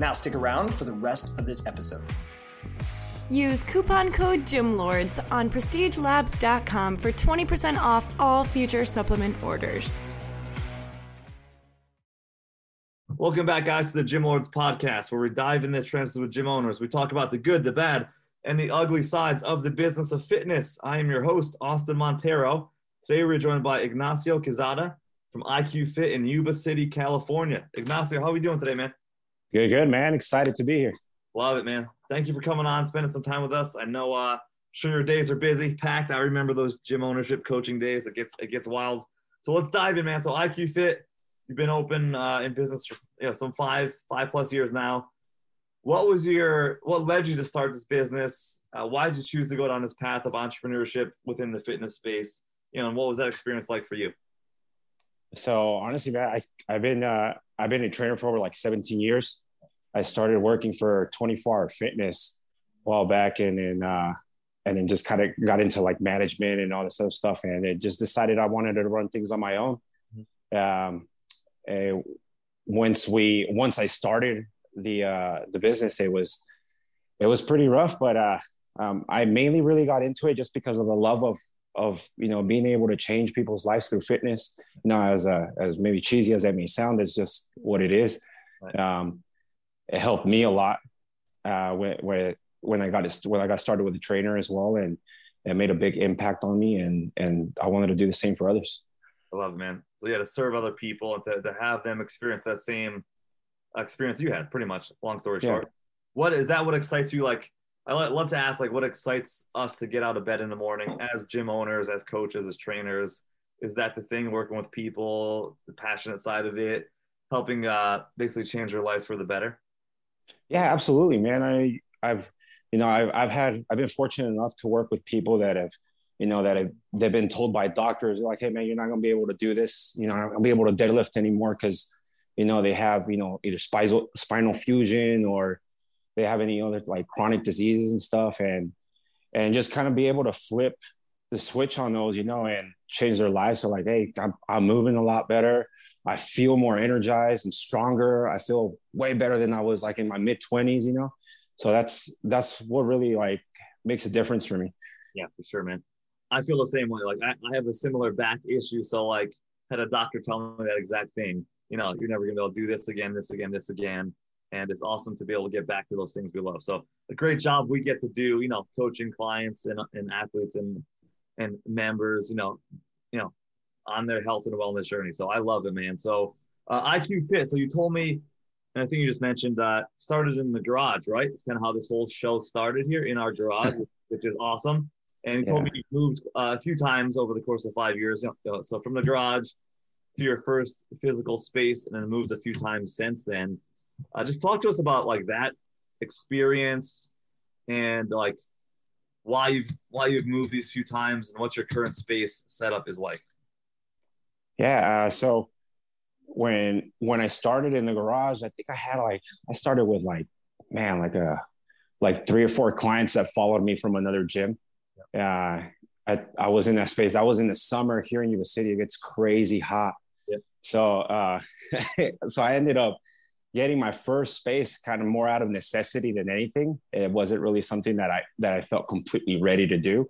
Speaker 1: Now, stick around for the rest of this episode.
Speaker 6: Use coupon code GYMLORDS on prestigelabs.com for 20% off all future supplement orders.
Speaker 2: Welcome back, guys, to the Gym Lords podcast, where we dive into trends with gym owners. We talk about the good, the bad, and the ugly sides of the business of fitness. I am your host, Austin Montero. Today, we're joined by Ignacio Quezada from IQ Fit in Yuba City, California. Ignacio, how are we doing today, man?
Speaker 7: Good, good, man. Excited to be here.
Speaker 2: Love it, man. Thank you for coming on, spending some time with us. I know, uh, sure your days are busy, packed. I remember those gym ownership coaching days. It gets it gets wild. So let's dive in, man. So IQ Fit, you've been open uh, in business for you know some five five plus years now. What was your what led you to start this business? Uh, why did you choose to go down this path of entrepreneurship within the fitness space? You know, and what was that experience like for you?
Speaker 7: So honestly, man, I I've been uh, I've been a trainer for over like 17 years. I started working for 24 Hour Fitness a while back, and then uh, and then just kind of got into like management and all this other stuff, and it just decided I wanted to run things on my own. Um, and once we once I started the uh, the business, it was it was pretty rough, but uh, um, I mainly really got into it just because of the love of of you know being able to change people's lives through fitness. You know, as uh, as maybe cheesy as that may sound, it's just what it is.
Speaker 2: Right.
Speaker 7: Um, it helped me a lot uh, when when when I got when I got started with a trainer as well, and it made a big impact on me, and and I wanted to do the same for others.
Speaker 2: I love it, man. So yeah, to serve other people and to, to have them experience that same experience you had, pretty much. Long story
Speaker 7: Yeah.
Speaker 2: short, what is that? What excites you? Like, I love to ask, like, what excites us to get out of bed in the morning as gym owners, as coaches, as trainers? Is that the thing? Working with people, the passionate side of it, helping uh, basically change their lives for the better.
Speaker 7: Yeah, absolutely, man. I I've you know I've I've had I've been fortunate enough to work with people that have you know that have they've been told by doctors like, hey man, you're not gonna be able to do this. You know, I'm gonna be able to deadlift anymore because you know they have you know either spinal spinal fusion or they have any other like chronic diseases and stuff and and just kind of be able to flip the switch on those you know and change their lives so like hey I'm, I'm moving a lot better i feel more energized and stronger i feel way better than i was like in my mid 20s you know so that's that's what really like makes a difference for me
Speaker 2: Yeah, for sure, man. I feel the same way. Like I, I have a similar back issue. So like had a doctor tell me that exact thing. You know, you're never gonna be able to do this again, this again, this again. And it's awesome to be able to get back to those things we love. So a great job we get to do, you know, coaching clients and, and athletes and and members, you know, you know, on their health and wellness journey. So I love it, man. So uh, IQ Fit. So you told me, and I think you just mentioned uh, started in the garage, right? It's kind of how this whole show started here in our garage, which is awesome. And you told me you moved uh, a few times over the course of five years. You know, So from the garage to your first physical space, and then moved a few times since then. Uh, just talk to us about like that experience and like why you've why you've moved these few times and what your current space setup is like.
Speaker 7: Yeah. Uh, so when when I started in the garage, I think I had like I started with like man like a like three or four clients that followed me from another gym. Uh, I I was in that space. I was in the summer here in Yuba City. It gets crazy hot.
Speaker 2: Yep.
Speaker 7: So uh, so I ended up getting my first space kind of more out of necessity than anything. It wasn't really something that I that I felt completely ready to do,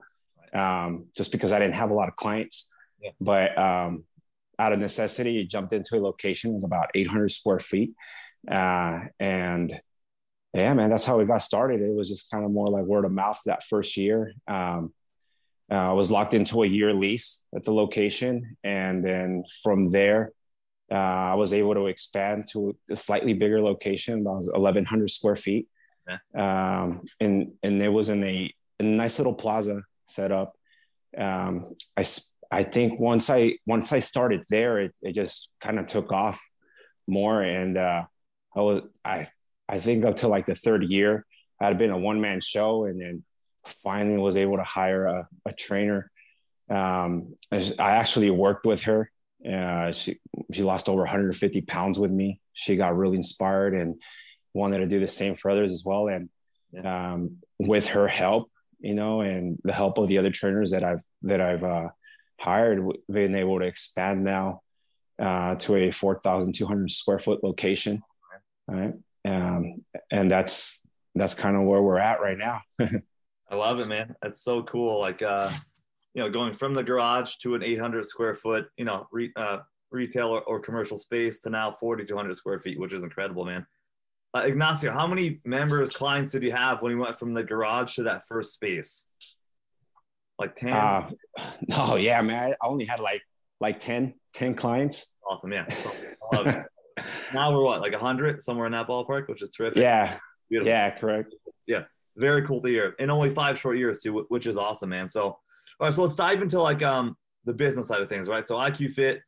Speaker 7: um, just because I didn't have a lot of clients.
Speaker 2: Yeah.
Speaker 7: But um, out of necessity, jumped into a location. It was about 800 square feet, uh, and yeah, man, that's how we got started. It was just kind of more like word of mouth that first year. Um, uh, I was locked into a year lease at the location, and then from there, uh, I was able to expand to a slightly bigger location, about 1,100 square feet, um, and and it was in a, a nice little plaza set up. Um, I I think once I once I started there, it, it just kind of took off more, and uh, I was I I think up to like the third year, I had been a one man show, and then finally was able to hire a, a trainer. Um, I actually worked with her. Uh, she she lost over 150 pounds with me. She got really inspired and wanted to do the same for others as well. And um, with her help, you know, and the help of the other trainers that I've that I've uh, hired, been able to expand now uh, to a 4,200 square foot location, right? Um, and that's that's kind of where we're at right now.
Speaker 2: I love it, man. That's so cool. Like, uh, you know, going from the garage to an 800 square foot, you know, re, uh, retail or, or, commercial space to now 4,200 square feet, which is incredible, man. Uh, Ignacio, how many members, clients did you have when you went from the garage to that first space? Like 10? Uh,
Speaker 7: no, yeah, man. I only had like like 10, 10 clients.
Speaker 2: Awesome, yeah. now we're what, like 100, somewhere in that ballpark, which is terrific.
Speaker 7: Yeah. Beautiful. Yeah, correct.
Speaker 2: Yeah, very cool to hear. In only five short years, too, which is awesome, man. So, all right, so let's dive into like um the business side of things, right? So IQ Fit,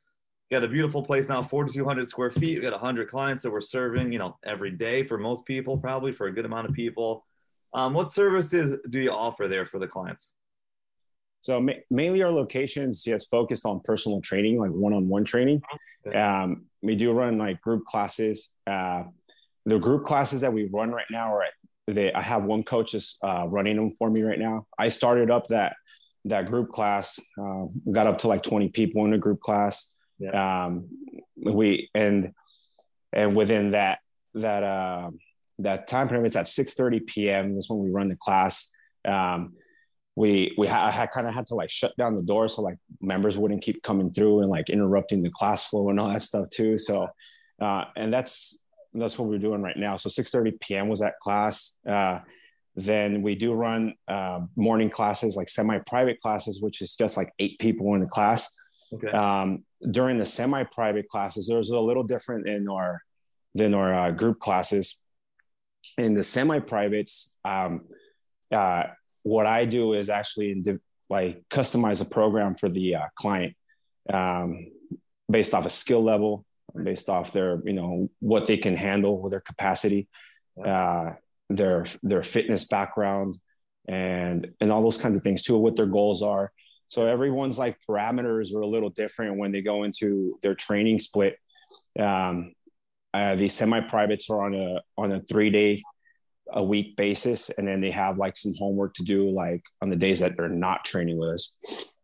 Speaker 2: got a beautiful place now, 4,200 square feet. We got 100 clients that we're serving, you know, every day for most people, probably for a good amount of people. Um, what services do you offer there for the clients?
Speaker 7: So ma- mainly our locations just focused on personal training, like one-on-one training. Um, we do run like group classes. Uh, the group classes that we run right now are at they, I have one coach is uh, running them for me right now. I started up that that group class, uh, got up to like 20 people in the group class. Yeah. Um, we and and within that that uh, that time frame, it's at 6:30 p.m. is when we run the class. Um, we we ha- I kind of had to like shut down the door so like members wouldn't keep coming through and like interrupting the class flow and all that stuff too. So uh, and that's that's what we're doing right now. So 6:30 p.m. was that class. Uh, then we do run uh, morning classes, like semi-private classes, which is just like eight people in the class. Okay. Um, during the semi-private classes, there's a little different in our than our uh, group classes. In the semi-privates, um, uh, what I do is actually like customize a program for the uh, client um, based off a skill level, based off their you know what they can handle with their capacity uh, their their fitness background and and all those kinds of things too what their goals are. So everyone's like parameters are a little different when they go into their training split. Um, uh, the semi-privates are on a on a three day a week basis and then they have like some homework to do like on the days that they're not training with us.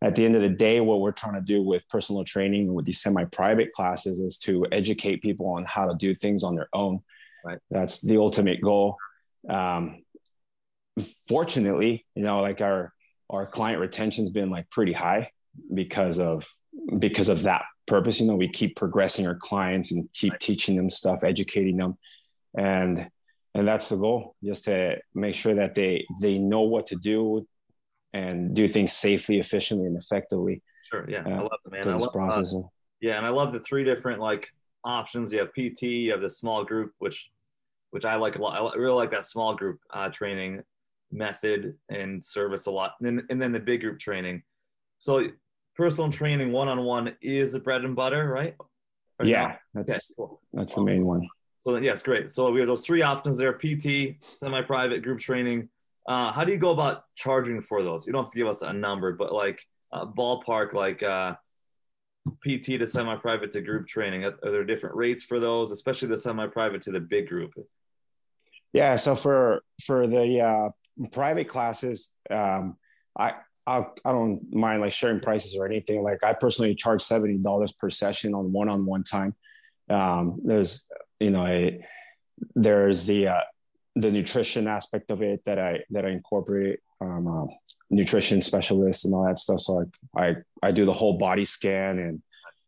Speaker 7: At the end of the day what we're trying to do with personal training with these semi-private classes is to educate people on how to do things on their own. Right. That's the ultimate goal um, fortunately you know like our our client retention's been like pretty high because of because of that purpose. You know we keep progressing our clients and keep teaching them stuff educating them. And and that's the goal just to make sure that they they know what to do and do things safely efficiently and effectively
Speaker 2: sure yeah uh, i love it man. I love, process. Uh, yeah and i love the three different like options. You have pt you have the small group which which i like a lot i really like that small group uh, training method and service a lot and then, and then the big group training so personal training one-on-one is the bread and butter right
Speaker 7: or yeah that's okay, cool. that's the main one
Speaker 2: so then, yeah, it's great. So we have those three options there: PT, semi-private, group training. Uh, how do you go about charging for those? You don't have to give us a number, but like uh, ballpark, like uh, PT to semi-private to group training. Are, are there different rates for those, especially the semi-private to the big group?
Speaker 7: Yeah. So for for the uh, private classes, um, I I, I don't mind like sharing prices or anything. Like I personally charge seventy dollars per session on one-on-one time. Um, there's you know, I, there's the uh, the nutrition aspect of it that I that I incorporate, nutrition specialist and all that stuff. So I, I I do the whole body scan and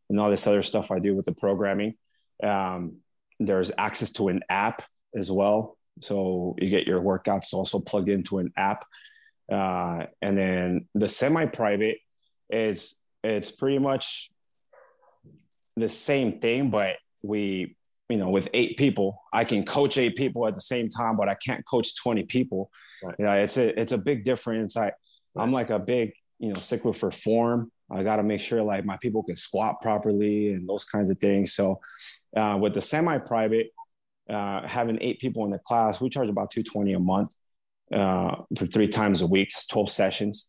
Speaker 7: and all this other stuff I do with the programming. Um, there's access to an app as well, so you get your workouts also plugged into an app. Uh, and then the semi-private is it's pretty much the same thing, but we you know, with eight people, I can coach eight people at the same time, but I can't coach 20 people. Right. You know, it's a it's a big difference. I right. I'm like a big, you know, stickler for form. I got to make sure like my people can squat properly and those kinds of things. So uh, with the semi-private, uh, having eight people in the class, we charge about 220 a month uh, for three times a week, 12 sessions.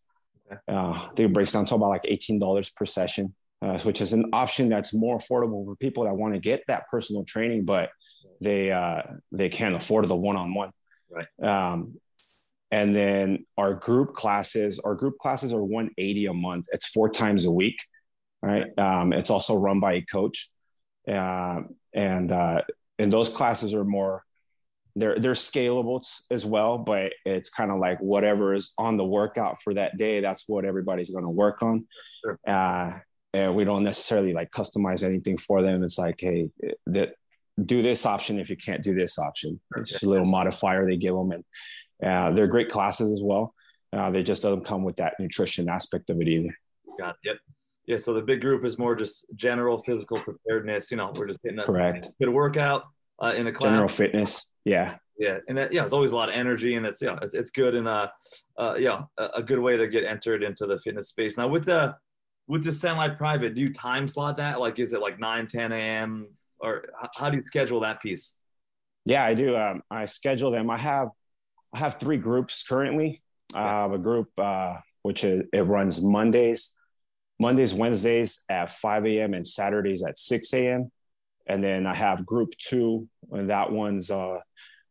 Speaker 7: Uh, I think it breaks down to about like $18 per session uh, which is an option that's more affordable for people that want to get that personal training, but they uh, they can't afford the one-on-one.
Speaker 2: Right.
Speaker 7: Um, and then our group classes, our group classes are 180 a month. It's four times a week, right? Um, it's also run by a coach, uh, and uh, and those classes are more they're they're scalable as well, but it's kind of like whatever is on the workout for that day. That's what everybody's going to work on. Sure. Uh, and we don't necessarily like customize anything for them. It's like, hey, that do this option if you can't do this option. It's just a little modifier they give them, and uh, they're great classes as well. Uh, they just don't come with that nutrition aspect of it either.
Speaker 2: Got it. Yep. Yeah. So the big group is more just general physical preparedness. You know, we're just getting a
Speaker 7: correct
Speaker 2: good workout uh, in a class.
Speaker 7: General fitness. Yeah.
Speaker 2: Yeah, and that, yeah, it's always a lot of energy, and it's yeah, it's, it's good and uh, uh, yeah, a, a good way to get entered into the fitness space. Now with the with the semi-private, do you time slot that? Like, is it like 9, 10 a.m. or how do you schedule that piece?
Speaker 7: Yeah, I do. Um, I schedule them. I have I have three groups currently. I have a group uh, which is, it runs Mondays, Mondays, Wednesdays at 5 a.m. and Saturdays at 6 a.m. And then I have group two, and that one's uh,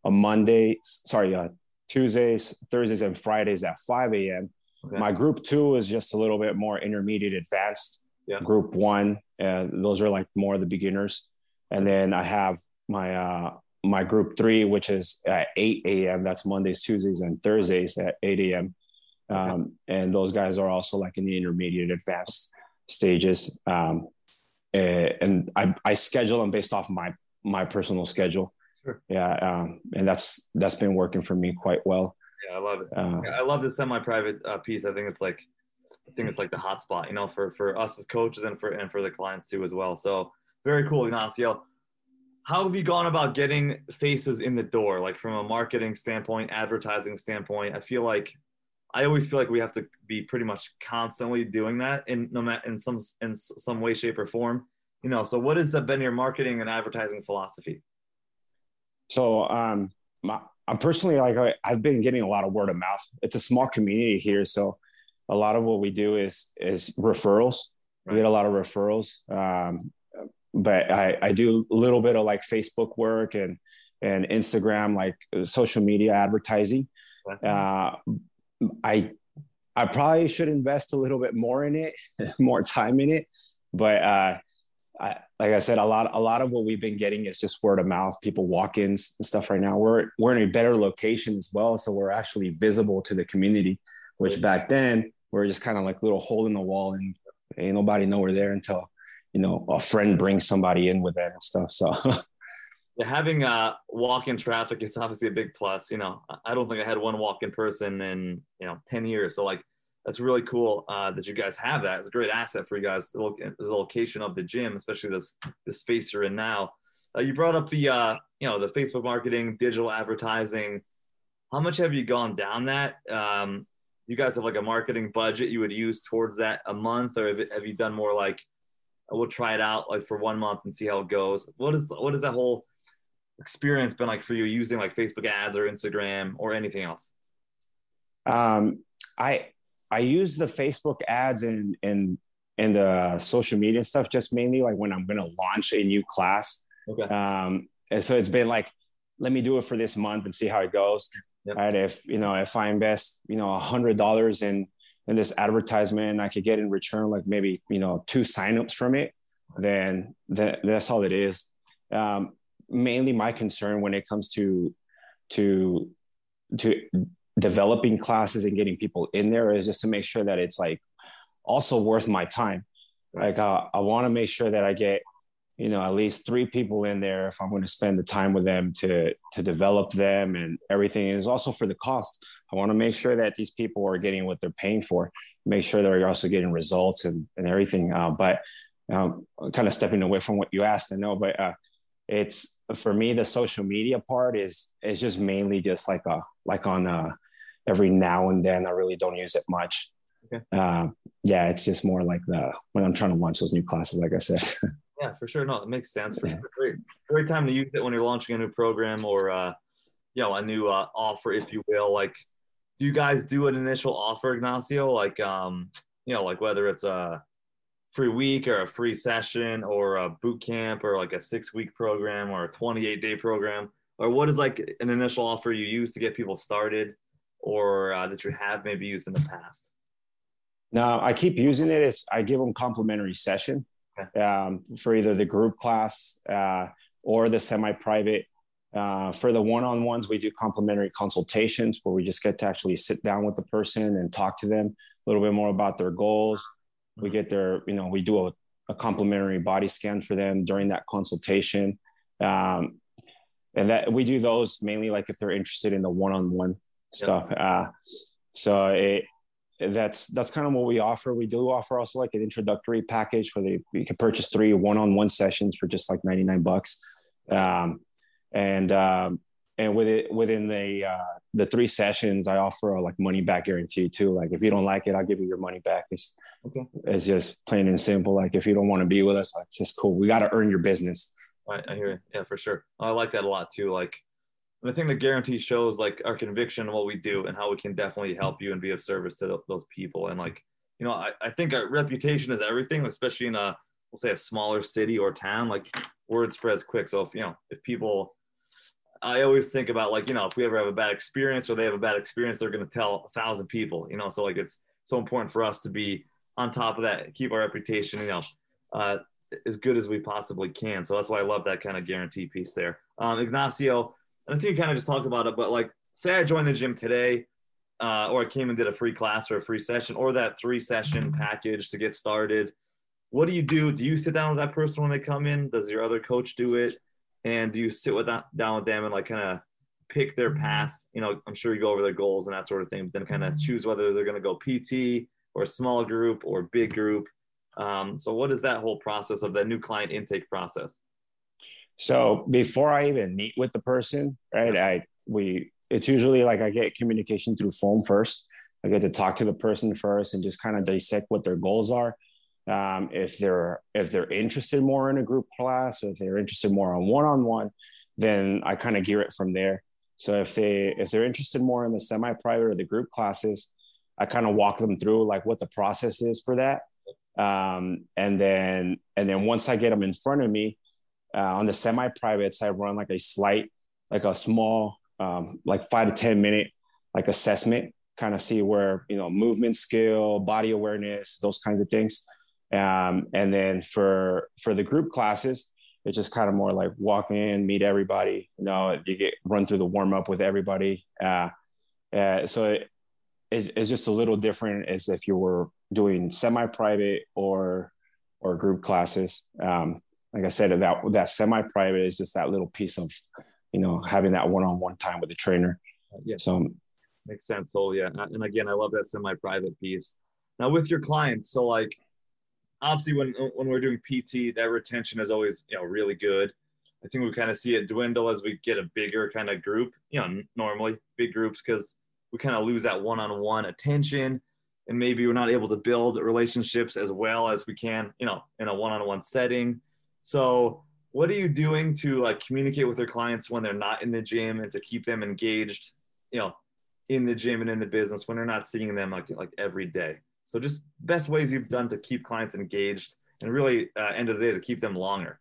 Speaker 7: a Monday, sorry, uh, Tuesdays, Thursdays, and Fridays at 5 a.m. Okay. My group two is just a little bit more intermediate advanced. Yeah. Group one, uh, those are like more the beginners. And then I have my uh, my group three, which is at 8 a.m. That's Mondays, Tuesdays, and Thursdays at 8 a.m. Um. And those guys are also like in the intermediate advanced stages. Um, and I, I schedule them based off my my personal schedule. Sure. Yeah, um, and that's that's been working for me quite well.
Speaker 2: Yeah, I love it. Uh, I love the semi-private uh, piece. I think it's like, I think it's like the hot spot, you know, for for us as coaches and for and for the clients too as well. So very cool, Ignacio. How have you gone about getting faces in the door, like from a marketing standpoint, advertising standpoint? I feel like I always feel like we have to be pretty much constantly doing that in no matter in some in some way, shape, or form. You know, so what has been your marketing and advertising philosophy?
Speaker 7: So, um, my, I'm personally like I, I've been getting a lot of word of mouth. It's a small community here, so a lot of what we do is is referrals. Right. We get a lot of referrals, um, but I, I do a little bit of like Facebook work and and Instagram, like social media advertising. Uh, I I probably should invest a little bit more in it, more time in it, but uh, I, like I said, a lot, a lot of what we've been getting is just word of mouth, people walk-ins and stuff. Right now, we're we're in a better location as well, so we're actually visible to the community. Which back then we are just kind of like little hole in the wall, and ain't nobody know we're there until you know a friend brings somebody in with that and stuff. So.
Speaker 2: having uh, walk-in traffic is obviously a big plus. You know, I don't think I had one walk-in person in you know ten years. So like that's really cool uh, that you guys have that. It's a great asset for you guys. The, lo- the location of the gym, especially this the space you're in now. Uh, you brought up the uh, you know the Facebook marketing, digital advertising. How much have you gone down that? Um, you guys have like a marketing budget you would use towards that a month, or have, have you done more like we'll try it out like for one month and see how it goes? What is what is that whole experience been like for you using like Facebook ads or Instagram or anything else?
Speaker 7: Um, I I use the Facebook ads and and and the social media stuff just mainly like when I'm going to launch a new class. Okay. Um, and so it's been like, let me do it for this month and see how it goes. Yep. Right. If you know, if I invest, you know, a hundred dollars in in this advertisement, I could get in return like maybe you know two signups from it. Then that, that's all it is. Um, mainly my concern when it comes to to to developing classes and getting people in there is just to make sure that it's like also worth my time. Like uh, I want to make sure that I get, you know, at least three people in there if I'm going to spend the time with them to to develop them and everything. is also for the cost. I want to make sure that these people are getting what they're paying for. Make sure they're also getting results and and everything. Uh, but um, kind of stepping away from what you asked, I know, but uh, it's for me the social media part is is just mainly just like a like on a every now and then. I really don't use it much. Okay. Uh, yeah, it's just more like the when I'm trying to launch those new classes, like I said.
Speaker 2: yeah, for sure. No, it makes sense. For yeah. sure. Great, great time to use it when you're launching a new program or uh, you know a new uh, offer, if you will. Like, do you guys do an initial offer, Ignacio? Like, um, you know, like whether it's a free week or a free session or a boot camp or like a six week program or a 28 day program or what is like an initial offer you use to get people started or uh, that you have maybe used in the past?
Speaker 7: No, I keep using it. It's I give them complimentary session
Speaker 2: Okay.
Speaker 7: um, for either the group class uh, or the semi-private. Uh, for the one-on-ones, we do complimentary consultations where we just get to actually sit down with the person and talk to them a little bit more about their goals. We get their, you know, we do a, a complimentary body scan for them during that consultation. Um, and that we do those mainly like if they're interested in the one-on-one stuff. Uh, so it, that's that's kind of what we offer. We do offer also like an introductory package where they you can purchase three one-on-one sessions for just like 99 bucks. Um, and um, and with it within the uh, the three sessions, I offer a like money back guarantee too. Like if you don't like it, I'll give you your money back. It's
Speaker 2: Okay.
Speaker 7: it's just plain and simple. Like if you don't want to be with us, like it's just cool. We got to earn your business.
Speaker 2: I, I hear you. Yeah, for sure. I like that a lot too. Like, and I think the guarantee shows like our conviction in what we do and how we can definitely help you and be of service to those people. And like, you know, I, I think our reputation is everything, especially in a, we'll say a smaller city or town, like word spreads quick. So if, you know, if people, I always think about like, you know, if we ever have a bad experience or they have a bad experience, they're going to tell a thousand people, you know? So like, it's so important for us to be on top of that, keep our reputation, you know, uh, as good as we possibly can. So that's why I love that kind of guarantee piece there. Um, Ignacio, I think you kind of just talked about it, but like, say I joined the gym today, uh, or I came and did a free class or a free session, or that three session package to get started. What do you do? Do you sit down with that person when they come in? Does your other coach do it? And do you sit with that, down with them and like kind of pick their path? You know, I'm sure you go over their goals and that sort of thing, but then kind of choose whether they're going to go PT or small group or big group. Um, so what is that whole process of that new client intake process?
Speaker 7: So before I even meet with the person, right? I we it's usually like I get communication through phone first. I get to talk to the person first and just kind of dissect what their goals are. Um, if they're if they're interested more in a group class or if they're interested more on one-on-one, then I kind of gear it from there. So if they if they're interested more in the semi-private or the group classes, I kind of walk them through like what the process is for that. Um, and then and then once I get them in front of me, uh, on the semi-privates, I run like a slight, like a small, um, like five to ten minute like assessment, kind of see where you know movement skill, body awareness, those kinds of things. Um, and then for for the group classes, it's just kind of more like walk in, meet everybody. You know, you get run through the warm up with everybody. Uh, uh, so it, it's, it's just a little different as if you were doing semi-private or or group classes. Um, like I said, that that semi-private is just that little piece of, you know, having that one-on-one time with the trainer.
Speaker 2: Yeah.
Speaker 7: So
Speaker 2: Makes sense. So yeah, and again, I love that semi-private piece. Now with your clients, so like obviously when when we're doing PT, that retention is always you know really good. I think we kind of see it dwindle as we get a bigger kind of group. You know, normally big groups because we kind of lose that one-on-one attention, and maybe we're not able to build relationships as well as we can. You know, in a one-on-one setting. So what are you doing to like communicate with your clients when they're not in the gym and to keep them engaged? You know, in the gym and in the business when they're not seeing them like like every day. So just best ways you've done to keep clients engaged and really uh, end of the day to keep them longer.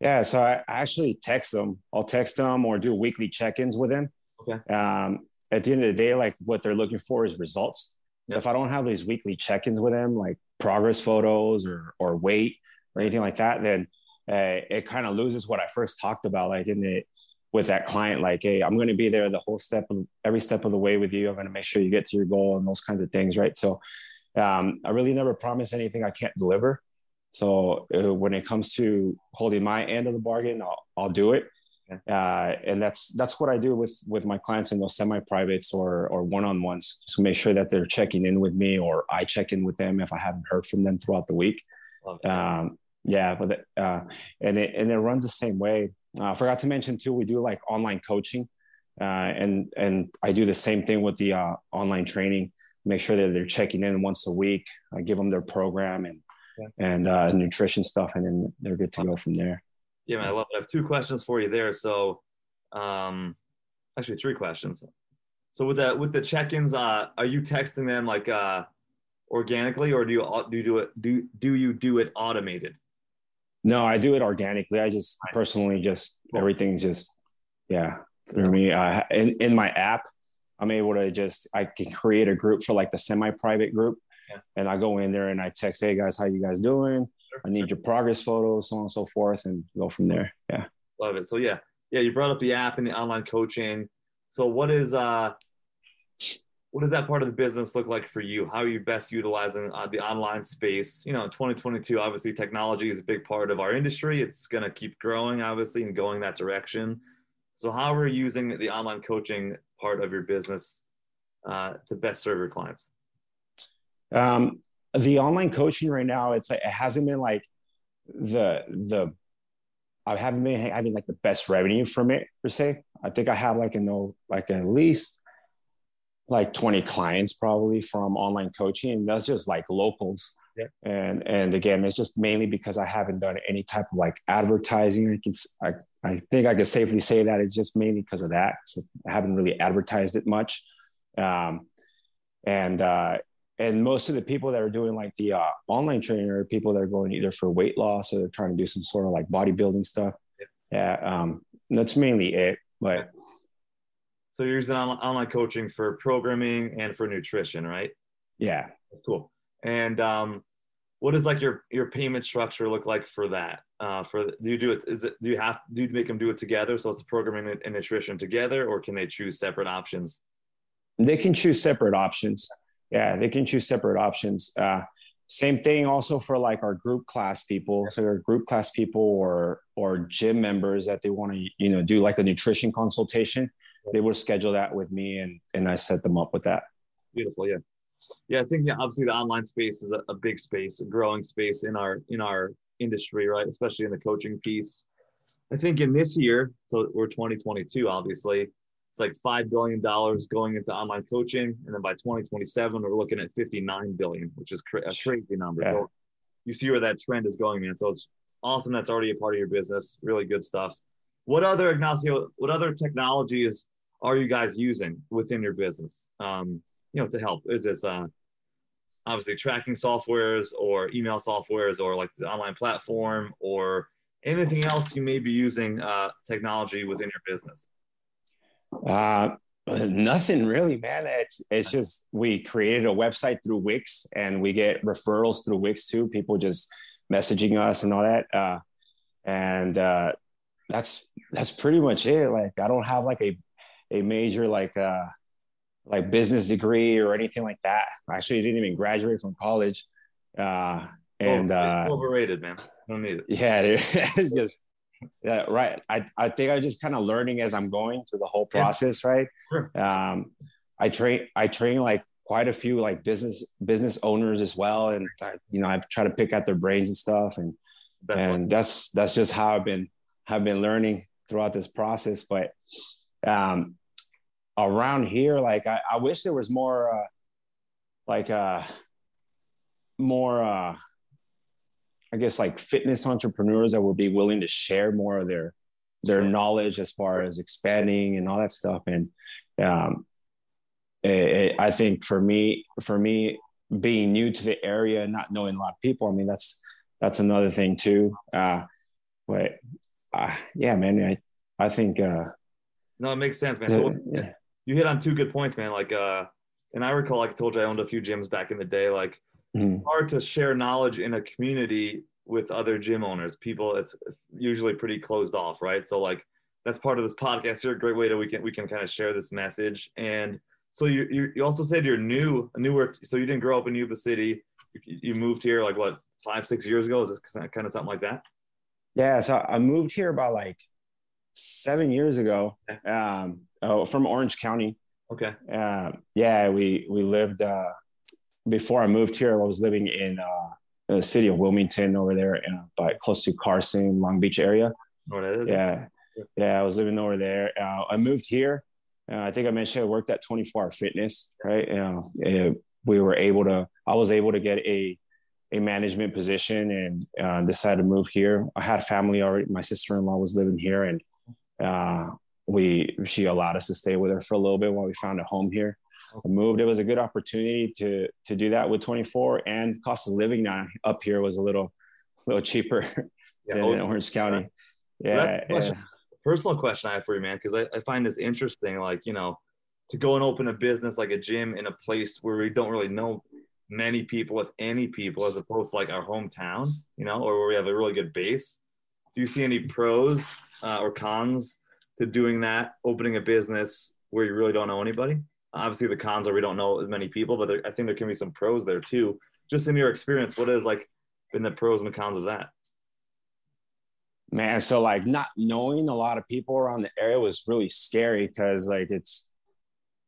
Speaker 7: yeah, so I actually text them. I'll text them or do weekly check-ins with them.
Speaker 2: Okay.
Speaker 7: Um, at the end of the day, like what they're looking for is results. So if I don't have these weekly check-ins with them, like progress photos or or weight or anything like that, then uh, it kind of loses what I first talked about, like in the with that client, like, hey, I'm going to be there the whole step of every step of the way with you. I'm going to make sure you get to your goal and those kinds of things, right? So, um, I really never promise anything I can't deliver. So uh, when it comes to holding my end of the bargain, I'll, I'll do it. Uh, and that's that's what I do with with my clients in those semi privates or or one on ones. Just make sure that they're checking in with me, or I check in with them if I haven't heard from them throughout the week. Um, yeah, but uh, and it and it runs the same way. Uh, I forgot to mention too, we do like online coaching, uh, and and I do the same thing with the uh, online training. Make sure that they're checking in once a week. I give them their program and
Speaker 2: Yeah.
Speaker 7: and uh, nutrition stuff, and then they're good to go from there.
Speaker 2: Yeah, man, I love it. I have two questions for you there. So, um, actually, three questions. So with that, with the check-ins, uh, are you texting them like uh, organically, or do you do you do it do do you do it automated?
Speaker 7: No, I do it organically. I just personally just everything's just yeah through me. Uh, in in my app, I'm able to just I can create a group for like the semi-private group,
Speaker 2: Yeah.
Speaker 7: and I go in there and I text, hey guys, how you guys doing? I need your progress photos, so on and so forth, and go from there. Yeah.
Speaker 2: Love it. So yeah, yeah, you brought up the app and the online coaching. So what is uh what does that part of the business look like for you? How are you best utilizing uh, the online space? You know, 2022, obviously technology is a big part of our industry. It's going to keep growing, obviously, and going that direction. So how are you using the online coaching part of your business uh, to best serve your clients?
Speaker 7: Um, the online coaching right now, it's it hasn't been like the the I haven't been having like the best revenue from it per se. I think I have like you know like at least like 20 clients probably from online coaching and that's just like locals.
Speaker 2: Yeah.
Speaker 7: and and again it's just mainly because i haven't done any type of like advertising. I can i, I think i could safely say that it's just mainly because of that so i haven't really advertised it much. Um and uh and most of the people that are doing like the uh, online training are people that are going either for weight loss or they're trying to do some sort of like bodybuilding stuff. Yeah. Um that's mainly it but
Speaker 2: So you're using online coaching for programming and for nutrition, right?
Speaker 7: yeah
Speaker 2: That's cool. And um, what does like your your payment structure look like for that? Uh, for do you do it? Is it do you have do you make them do it together? So it's the programming and- nutrition together, or can they choose separate options?
Speaker 7: they can choose separate options yeah they can choose separate options uh, same thing also for like our group class people so our group class people or or gym members that they want to you know do like a nutrition consultation they would schedule that with me and and i set them up with that
Speaker 2: Beautiful, yeah, yeah. I think yeah, obviously the online space is a, a big space, a growing space in our in our industry, right? Especially in the coaching piece. I think in this year, so we're 2022, obviously, it's like five billion dollars going into online coaching, and then by 2027, we're looking at 59 billion, which is cra- a crazy number.
Speaker 7: Yeah.
Speaker 2: So you see where that trend is going, man. So it's awesome. That's already a part of your business. Really good stuff. What other Ignacio? What other technologies are you guys using within your business? Um, you know, to help? Is this uh, obviously tracking softwares or email softwares or like the online platform or anything else you may be using uh, technology within your business?
Speaker 7: Uh, nothing really, man. It's it's just we created a website through Wix, and we get referrals through Wix too. People just messaging us and all that, uh, and uh, that's that's pretty much it. Like I don't have like a a major like uh like business degree or anything like that. I actually didn't even graduate from college, uh, and
Speaker 2: Oh,
Speaker 7: uh,
Speaker 2: overrated, man. don't need it.
Speaker 7: yeah, dude, it's just yeah, right. I, I think I'm just kind of learning as I'm going through the whole
Speaker 2: Yeah.
Speaker 7: process, right?
Speaker 2: Sure.
Speaker 7: Um, I train I train like quite a few like business business owners as well, and I, you know I try to pick out their brains and stuff, and
Speaker 2: Best
Speaker 7: and that's that's just how I've been have been learning throughout this process. But um, around here, like I, I wish there was more uh, like uh, more uh, I guess like fitness entrepreneurs that would be willing to share more of their their knowledge as far as expanding and all that stuff. And um, it, it- I think for me, for me, being new to the area and not knowing a lot of people, I mean that's that's another thing too. Uh, but uh, yeah, man, I I think uh,
Speaker 2: No, it makes sense, man.
Speaker 7: yeah, yeah.
Speaker 2: You hit on two good points, man. Like, uh, and I recall, like I told you, I owned a few gyms back in the day. Like,
Speaker 7: Mhm.
Speaker 2: hard to share knowledge in a community with other gym owners. People, it's usually pretty closed off, right? So, like, that's part of this podcast here. A great way that we can we can kind of share this message. And so you you, you also said you're new, newer. So you didn't grow up in Yuba City. You, you moved here like what five six years ago? Is it kind of something like that?
Speaker 7: Yeah, so I moved here about like seven years ago um, oh, from Orange County.
Speaker 2: Okay.
Speaker 7: Uh, yeah, we we lived uh, before I moved here. I was living in uh, the city of Wilmington over there, in, uh, by close to Carson, Long Beach area.
Speaker 2: What that is?
Speaker 7: Yeah, yeah, I was living over there. Uh, I moved here. Uh, I think I mentioned I worked at 24 Hour Fitness, right? Uh, we were able to. I was able to get a a management position and uh, decided to move here. I had family already. My sister in law was living here, and uh, we she allowed us to stay with her for a little bit while we found a home here. Moved. It was a good opportunity to to do that with 24, and cost of living now up here was a little a little cheaper
Speaker 2: Yeah.
Speaker 7: than
Speaker 2: Oh,
Speaker 7: in Orange County.
Speaker 2: So
Speaker 7: Yeah,
Speaker 2: the question. personal question I have for you, man, because I, I find this interesting. Like, you know, to go and open a business like a gym in a place where we don't really know many people with any people as opposed to like our hometown, you know, or where we have a really good base. Do you see any pros uh, or cons to doing that, opening a business where you really don't know anybody? Obviously, the cons are we don't know as many people, but there, I think there can be some pros there too. Just in your experience, what is like been the pros and the cons of that?
Speaker 7: Man, so like not knowing a lot of people around the area was really scary because like it's,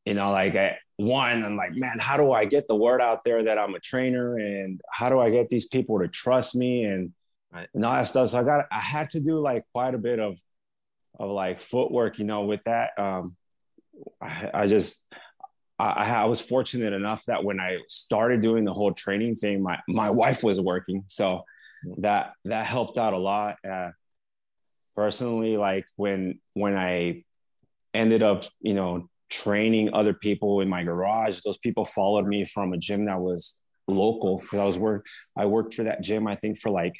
Speaker 7: you know, like I, one, I'm like, man, how do I get the word out there that I'm a trainer and how do I get these people to trust me and, right. and all that stuff. So I got, I had to do like quite a bit of, of like footwork, you know, with that. Um, I, I just, I, I was fortunate enough that when I started doing the whole training thing, my, my wife was working. So that, that helped out a lot. Uh, personally, like when, when I ended up, you know, training other people in my garage. Those people followed me from a gym that was local because I was work. I worked for that gym. I think for like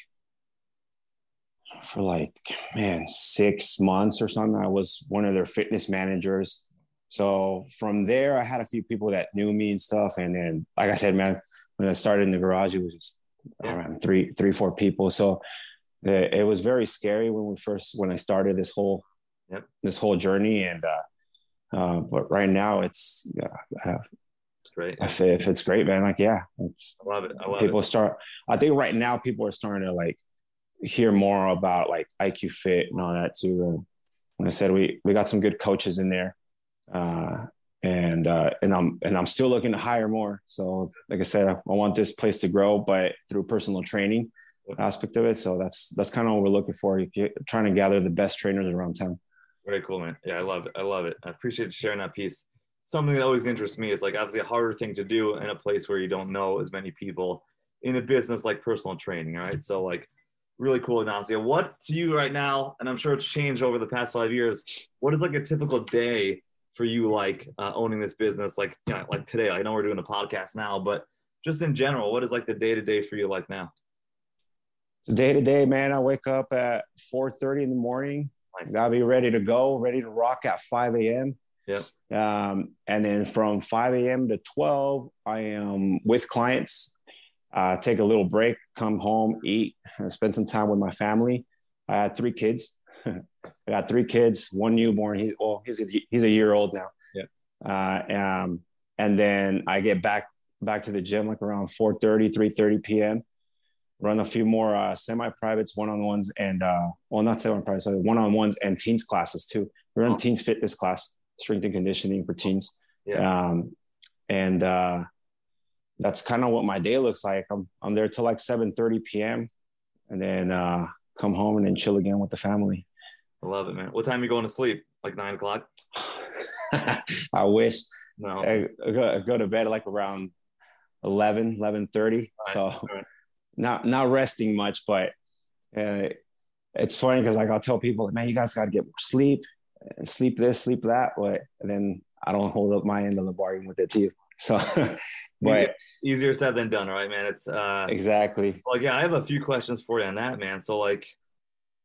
Speaker 7: for like man six months or something. I was one of their fitness managers. So from there, I had a few people that knew me and stuff. And then, like I said, man, when I started in the garage, it was just around three, three, four people. So it, was very scary when we first when I started this whole yep. this whole journey. And uh, uh, but right now, it's yeah,
Speaker 2: it's great.
Speaker 7: If, if it's great, man, like yeah,
Speaker 2: it's I love it. I love
Speaker 7: people
Speaker 2: it.
Speaker 7: start. I think right now people are starting to like hear more about like IQ Fit and all that too. And like I said, we we got some good coaches in there, uh, and uh, and I'm and I'm still looking to hire more. So like I said, I, I want this place to grow, but through personal training aspect of it. So that's that's kind of what we're looking for. You're trying to gather the best trainers around town.
Speaker 2: Very cool, man. Yeah, I love it. I love it. I appreciate sharing that piece. Something that always interests me is like obviously a harder thing to do in a place where you don't know as many people in a business like personal training. Right. So like really cool, Ignacio. What to you right now, and I'm sure it's changed over the past five years, what is like a typical day for you like uh, owning this business? Like, you know, like today, I know we're doing a podcast now, but just in general, what is like the day to day for you like now?
Speaker 7: Day to day, man, I wake up at 4:30 in the morning. Nice. Gotta be ready to go, ready to rock at 5 a.m.
Speaker 2: Yeah.
Speaker 7: Um, and then from 5 a.m. to 12, I am with clients. Uh, take a little break, come home, eat, spend some time with my family. I had three kids. I got three kids, one newborn. He, well, he's a, he's a year old now.
Speaker 2: Yeah.
Speaker 7: Uh, um, and then I get back back to the gym like around 4:30, 3:30 p.m run a few more uh, semi-privates, one-on-ones, and uh, well, not semi-privates, sorry, one-on-ones and teens classes too. We run oh. teens fitness class, strength and conditioning for teens.
Speaker 2: Yeah.
Speaker 7: Um, and uh, that's kind of what my day looks like. I'm I'm there till like 7:30 p.m. and then uh, come home and then chill again with the family.
Speaker 2: I love it, man. What time are you going to sleep? Like nine o'clock?
Speaker 7: I wish.
Speaker 2: No.
Speaker 7: I, go, I, go, to bed like around 11, 11.30. Right. So right not not resting much, but uh, it's funny because like I'll tell people, man, you guys got to get more sleep and sleep this, sleep that, but then I don't hold up my end of the bargain with it too. So, but
Speaker 2: easier said than done, right, man? It's uh,
Speaker 7: exactly
Speaker 2: like yeah, I have a few questions for you on that, man. So like,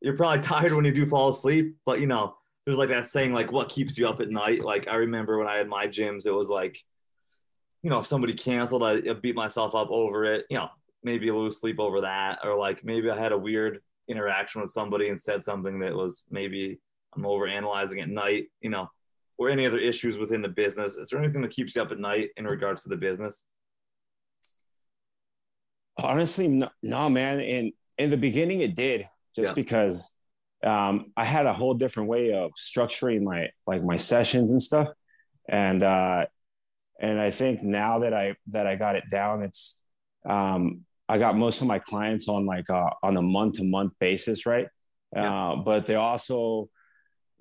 Speaker 2: you're probably tired when you do fall asleep, but you know, there's like that saying, like, what keeps you up at night? Like I remember when I had my gyms, it was like, you know, if somebody canceled, I, I beat myself up over it. You know, maybe lose sleep over that, or like maybe I had a weird interaction with somebody and said something that was maybe I'm over analyzing at night, you know, or any other issues within the business. Is there anything that keeps you up at night in regards to the business?
Speaker 7: Honestly, no, no man. In in the beginning, it did just yeah. because um, I had a whole different way of structuring my like my sessions and stuff, and uh, and I think now that I that I got it down, it's um, I got most of my clients on like uh, on a month to month basis, right? Yeah. Uh, but they also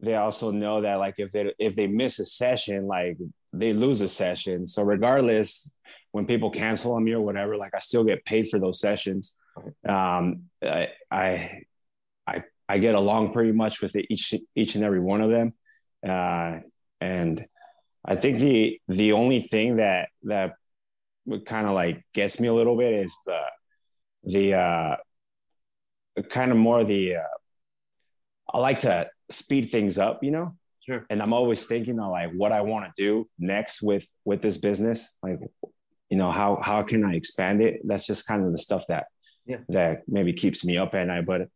Speaker 7: they also know that like if they if they miss a session, like they lose a session. So regardless, when people cancel on me or whatever, like I still get paid for those sessions. Um, I, I I I get along pretty much with each each and every one of them, uh, and I think the the only thing that that kind of like gets me a little bit is the the uh, kind of more the uh, I like to speed things up, you know.
Speaker 2: Sure.
Speaker 7: And I'm always thinking of like what I want to do next with with this business. Like, you know, how how can I expand it? That's just kind of the stuff that
Speaker 2: Yeah.
Speaker 7: that maybe keeps me up at night. But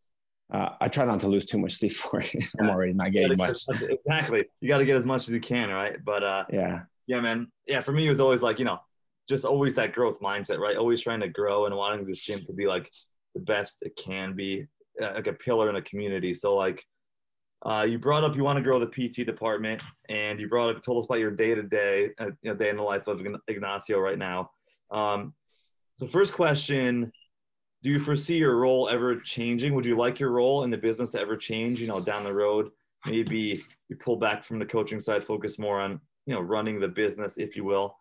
Speaker 7: uh, I try not to lose too much sleep for it. I'm already not getting much.
Speaker 2: Exactly. You got to get as much as you can, right? But uh,
Speaker 7: Yeah.
Speaker 2: yeah, man. Yeah, for me, it was always like you know, just always that growth mindset, right? Always trying to grow and wanting this gym to be like the best it can be, uh, like a pillar in a community. So like, uh, you brought up you want to grow the PT department, and you brought up told us about your day to day, day in the life of Ignacio right now. Um, so first question. Do you foresee your role ever changing? Would you like your role in the business to ever change? You know, down the road, maybe you pull back from the coaching side, focus more on you know running the business, if you will,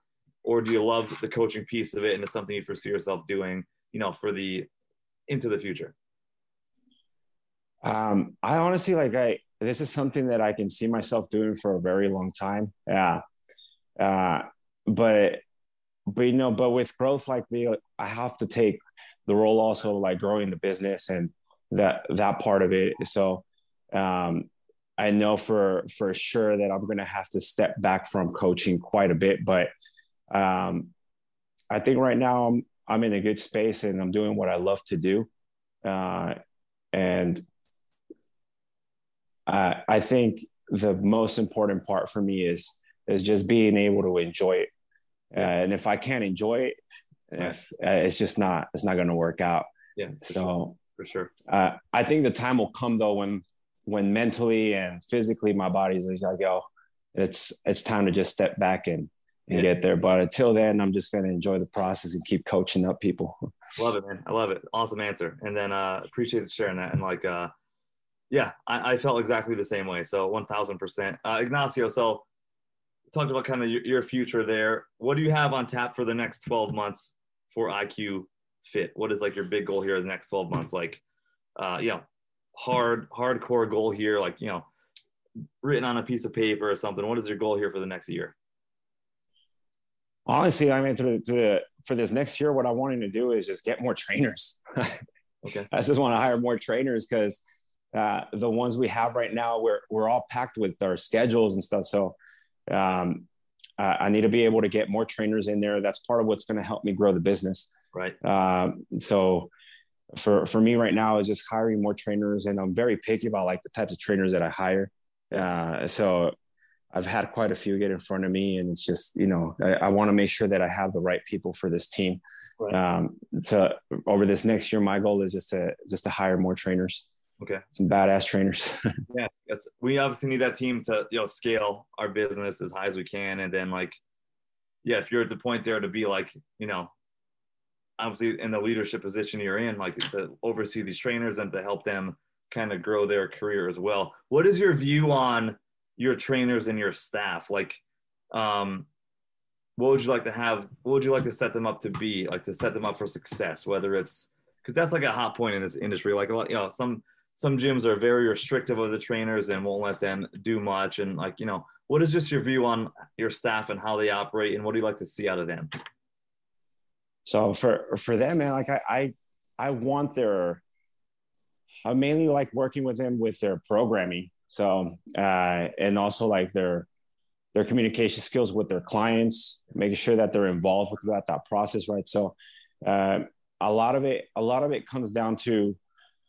Speaker 2: or do you love the coaching piece of it and it's something you foresee yourself doing, you know, for the into the future?
Speaker 7: Um, I honestly like I this is something that I can see myself doing for a very long time. Yeah. Uh, but but you know, but with growth like the I have to take the role also like growing the business and that that part of it. So um I know for for sure that I'm gonna have to step back from coaching quite a bit, but um I think right now I'm I'm in a good space and I'm doing what I love to do. Uh and uh, I think the most important part for me is is just being able to enjoy it. Uh, and if I can't enjoy it, if uh, it's just not it's not going to work out.
Speaker 2: Yeah.
Speaker 7: So
Speaker 2: For sure.
Speaker 7: uh, I think the time will come though when when mentally and physically my body's like, yo, it's it's time to just step back and and
Speaker 2: Yeah.
Speaker 7: get there. But until then, I'm just going to enjoy the process and keep coaching up people.
Speaker 2: Love it, man. I love it. Awesome answer. And then uh appreciate sharing that. And like uh yeah, I, I felt exactly the same way. So one thousand percent. Uh Ignacio, so talked about kind of your, your future there. What do you have on tap for the next 12 months for IQ fit? What is like your big goal here in the next 12 months? Like uh you know, hard hardcore goal here, like you know, written on a piece of paper or something. What is your goal here for the next year?
Speaker 7: Honestly, I mean, to, to, for this next year, what I wanted to do is just get more trainers.
Speaker 2: Okay.
Speaker 7: I just want to hire more trainers because uh, the ones we have right now, we're we're all packed with our schedules and stuff. So um, I, I need to be able to get more trainers in there. That's part of what's going to help me grow the business.
Speaker 2: Right.
Speaker 7: Um, so for for me right now is just hiring more trainers, and I'm very picky about like the types of trainers that I hire. Uh, so I've had quite a few get in front of me, and it's just you know I, I want to make sure that I have the right people for this team.
Speaker 2: Right.
Speaker 7: Um, so over this next year, my goal is just to just to hire more trainers,
Speaker 2: Okay.
Speaker 7: some badass trainers.
Speaker 2: Yes, yes. We obviously need that team to you know scale our business as high as we can, and then like, yeah, if you're at the point there to be like you know, obviously in the leadership position you're in, like to oversee these trainers and to help them kind of grow their career as well. What is your view on your trainers and your staff? Like, um, what would you like to have? What would you like to set them up to be? Like to set them up for success, whether it's because that's like a hot point in this industry. Like a lot, you know, some some gyms are very restrictive of the trainers and won't let them do much. And like, you know, what is just your view on your staff and how they operate, and what do you like to see out of them?
Speaker 7: so for for them, man, like I I, I want their I mainly like working with them with their programming. So uh, and also like their their communication skills with their clients, making sure that they're involved with that that process, right? So uh, a lot of it a lot of it comes down to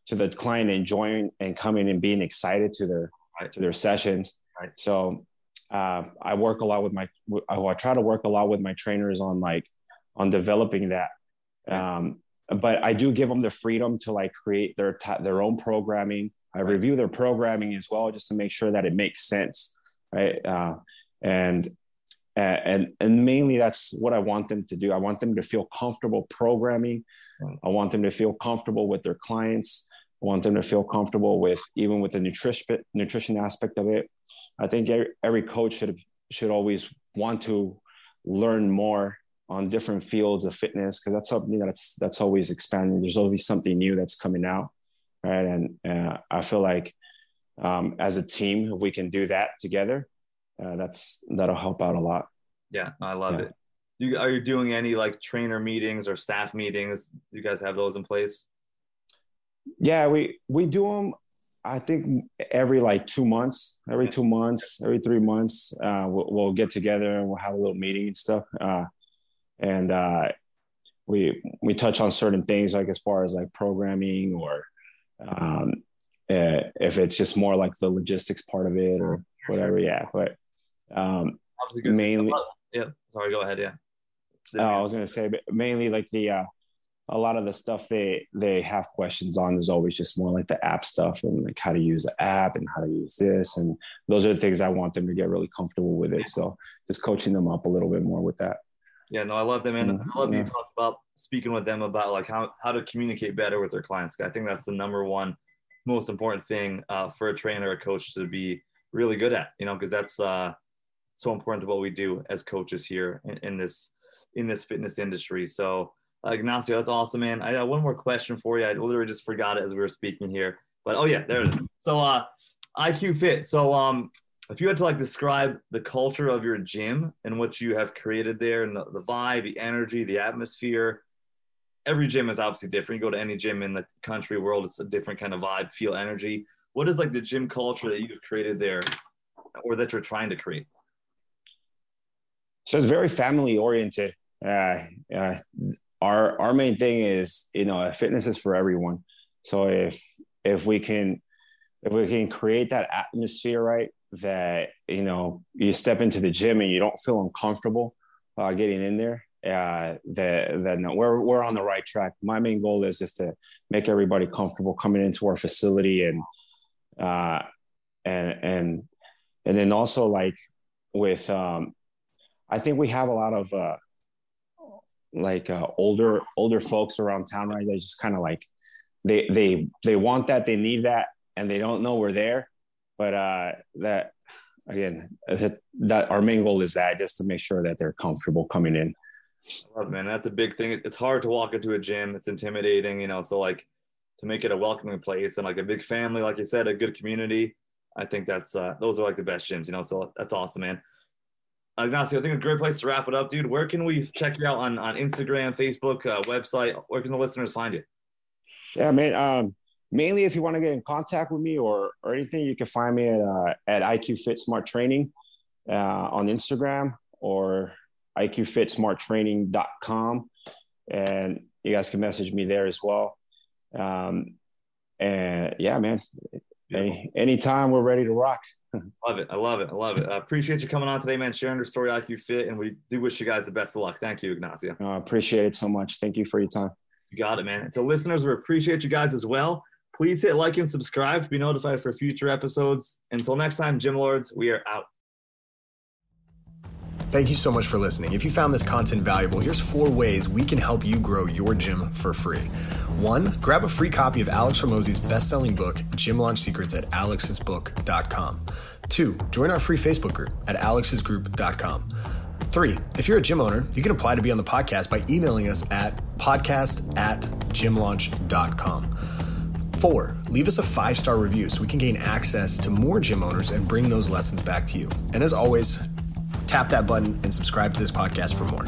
Speaker 7: to the client enjoying and coming and being excited to their
Speaker 2: Right.
Speaker 7: to their sessions.
Speaker 2: Right.
Speaker 7: So uh, I work a lot with my I try to work a lot with my trainers on like on developing that. Um, but I do give them the freedom to like create their t- their own programming. I review their programming as well, just to make sure that it makes sense, right? Uh, and and and mainly that's what I want them to do. I want them to feel comfortable programming. I want them to feel comfortable with their clients. I want them to feel comfortable with even with the nutrition nutrition aspect of it. I think every, coach should should always want to learn more on different fields of fitness because that's something that's that's always expanding. There's always something new that's coming out, right? And uh, I feel like um, as a team, if we can do that together, uh, that's that'll help out a lot.
Speaker 2: Yeah, I love
Speaker 7: Yeah.
Speaker 2: it. You are you doing any like trainer meetings or staff meetings? You guys have those in place?
Speaker 7: Yeah, we we do them. I think every like two months, every two months, every three months, uh, we'll, we'll, get together and we'll have a little meeting and stuff. Uh, and uh, we we touch on certain things like as far as like programming or um, uh, if it's just more like the logistics part of it or whatever. Yeah, but um, mainly.
Speaker 2: Yeah. Sorry. Go ahead. Yeah.
Speaker 7: Oh, I was gonna say, but mainly like the uh, a lot of the stuff they they have questions on is always just more like the app stuff and like how to use the app and how to use this and those are the things I want them to get really comfortable with it. So just coaching them up a little bit more with that.
Speaker 2: Yeah, no, I love them, and mm-hmm. I love yeah. you talked about speaking with them about like how how to communicate better with their clients. I think that's the number one most important thing uh, for a trainer or coach to be really good at. You know, because that's uh, so important to what we do as coaches here in, in this in this fitness industry. So uh, Ignacio, that's awesome, man. I got one more question for you. I literally just forgot it as we were speaking here. But oh yeah, there it is. So uh IQ Fit. So um if you had to like describe the culture of your gym and what you have created there and the, the vibe, the energy, the atmosphere, every gym is obviously different. You go to any gym in the country world, it's a different kind of vibe, feel, energy. What is like the gym culture that you've created there or that you're trying to create?
Speaker 7: So it's very family oriented. Uh, uh, our our main thing is you know fitness is for everyone so if if we can if we can create that atmosphere right that you know you step into the gym and you don't feel uncomfortable uh, getting in there uh, that that no, we're we're on the right track. My main goal is just to make everybody comfortable coming into our facility and uh, and and and then also like with um, I think we have a lot of uh, like uh, older older folks around town right? They just kind of like they they they want that they need that and they don't know we're there. But uh that again that, that our main goal is that just to make sure that they're comfortable coming in.
Speaker 2: Love man. That's a big thing. It's hard to walk into a gym. It's intimidating you know so like to make it a welcoming place and like a big family like you said a good community i think that's uh those are like the best gyms you know so that's awesome man Ignacio, I think a great place to wrap it up, dude. Where can we check you out on, on Instagram, Facebook, uh, website? Where can the listeners find you?
Speaker 7: Yeah, man. Um, mainly, if you want to get in contact with me or or anything, you can find me at uh, at IQ Fit Smart Training uh, on Instagram or IQFitSmartTraining.com, and you guys can message me there as well. Um, and yeah, man, any anytime we're ready to rock.
Speaker 2: Love it. I love it. I love it. I appreciate you coming on today, man, sharing your story, IQ Fit. And we do wish you guys the best of luck. Thank you, Ignacio.
Speaker 7: I uh, appreciate it so much. Thank you for your time.
Speaker 2: You got it, man. And so, listeners, we appreciate you guys as well. Please hit like and subscribe to be notified for future episodes. Until next time, Gym Lords, we are out.
Speaker 1: Thank you so much for listening. If you found this content valuable, here's four ways we can help you grow your gym for free. One, grab a free copy of Alex Hormozi's best-selling book, Gym Launch Secrets at alexsbook.com. Two, join our free Facebook group at alexsgroup.com. Three, if you're a gym owner, you can apply to be on the podcast by emailing us at podcast at gymlaunch.com. Four, leave us a five star review so we can gain access to more gym owners and bring those lessons back to you. And as always, tap that button and subscribe to this podcast for more.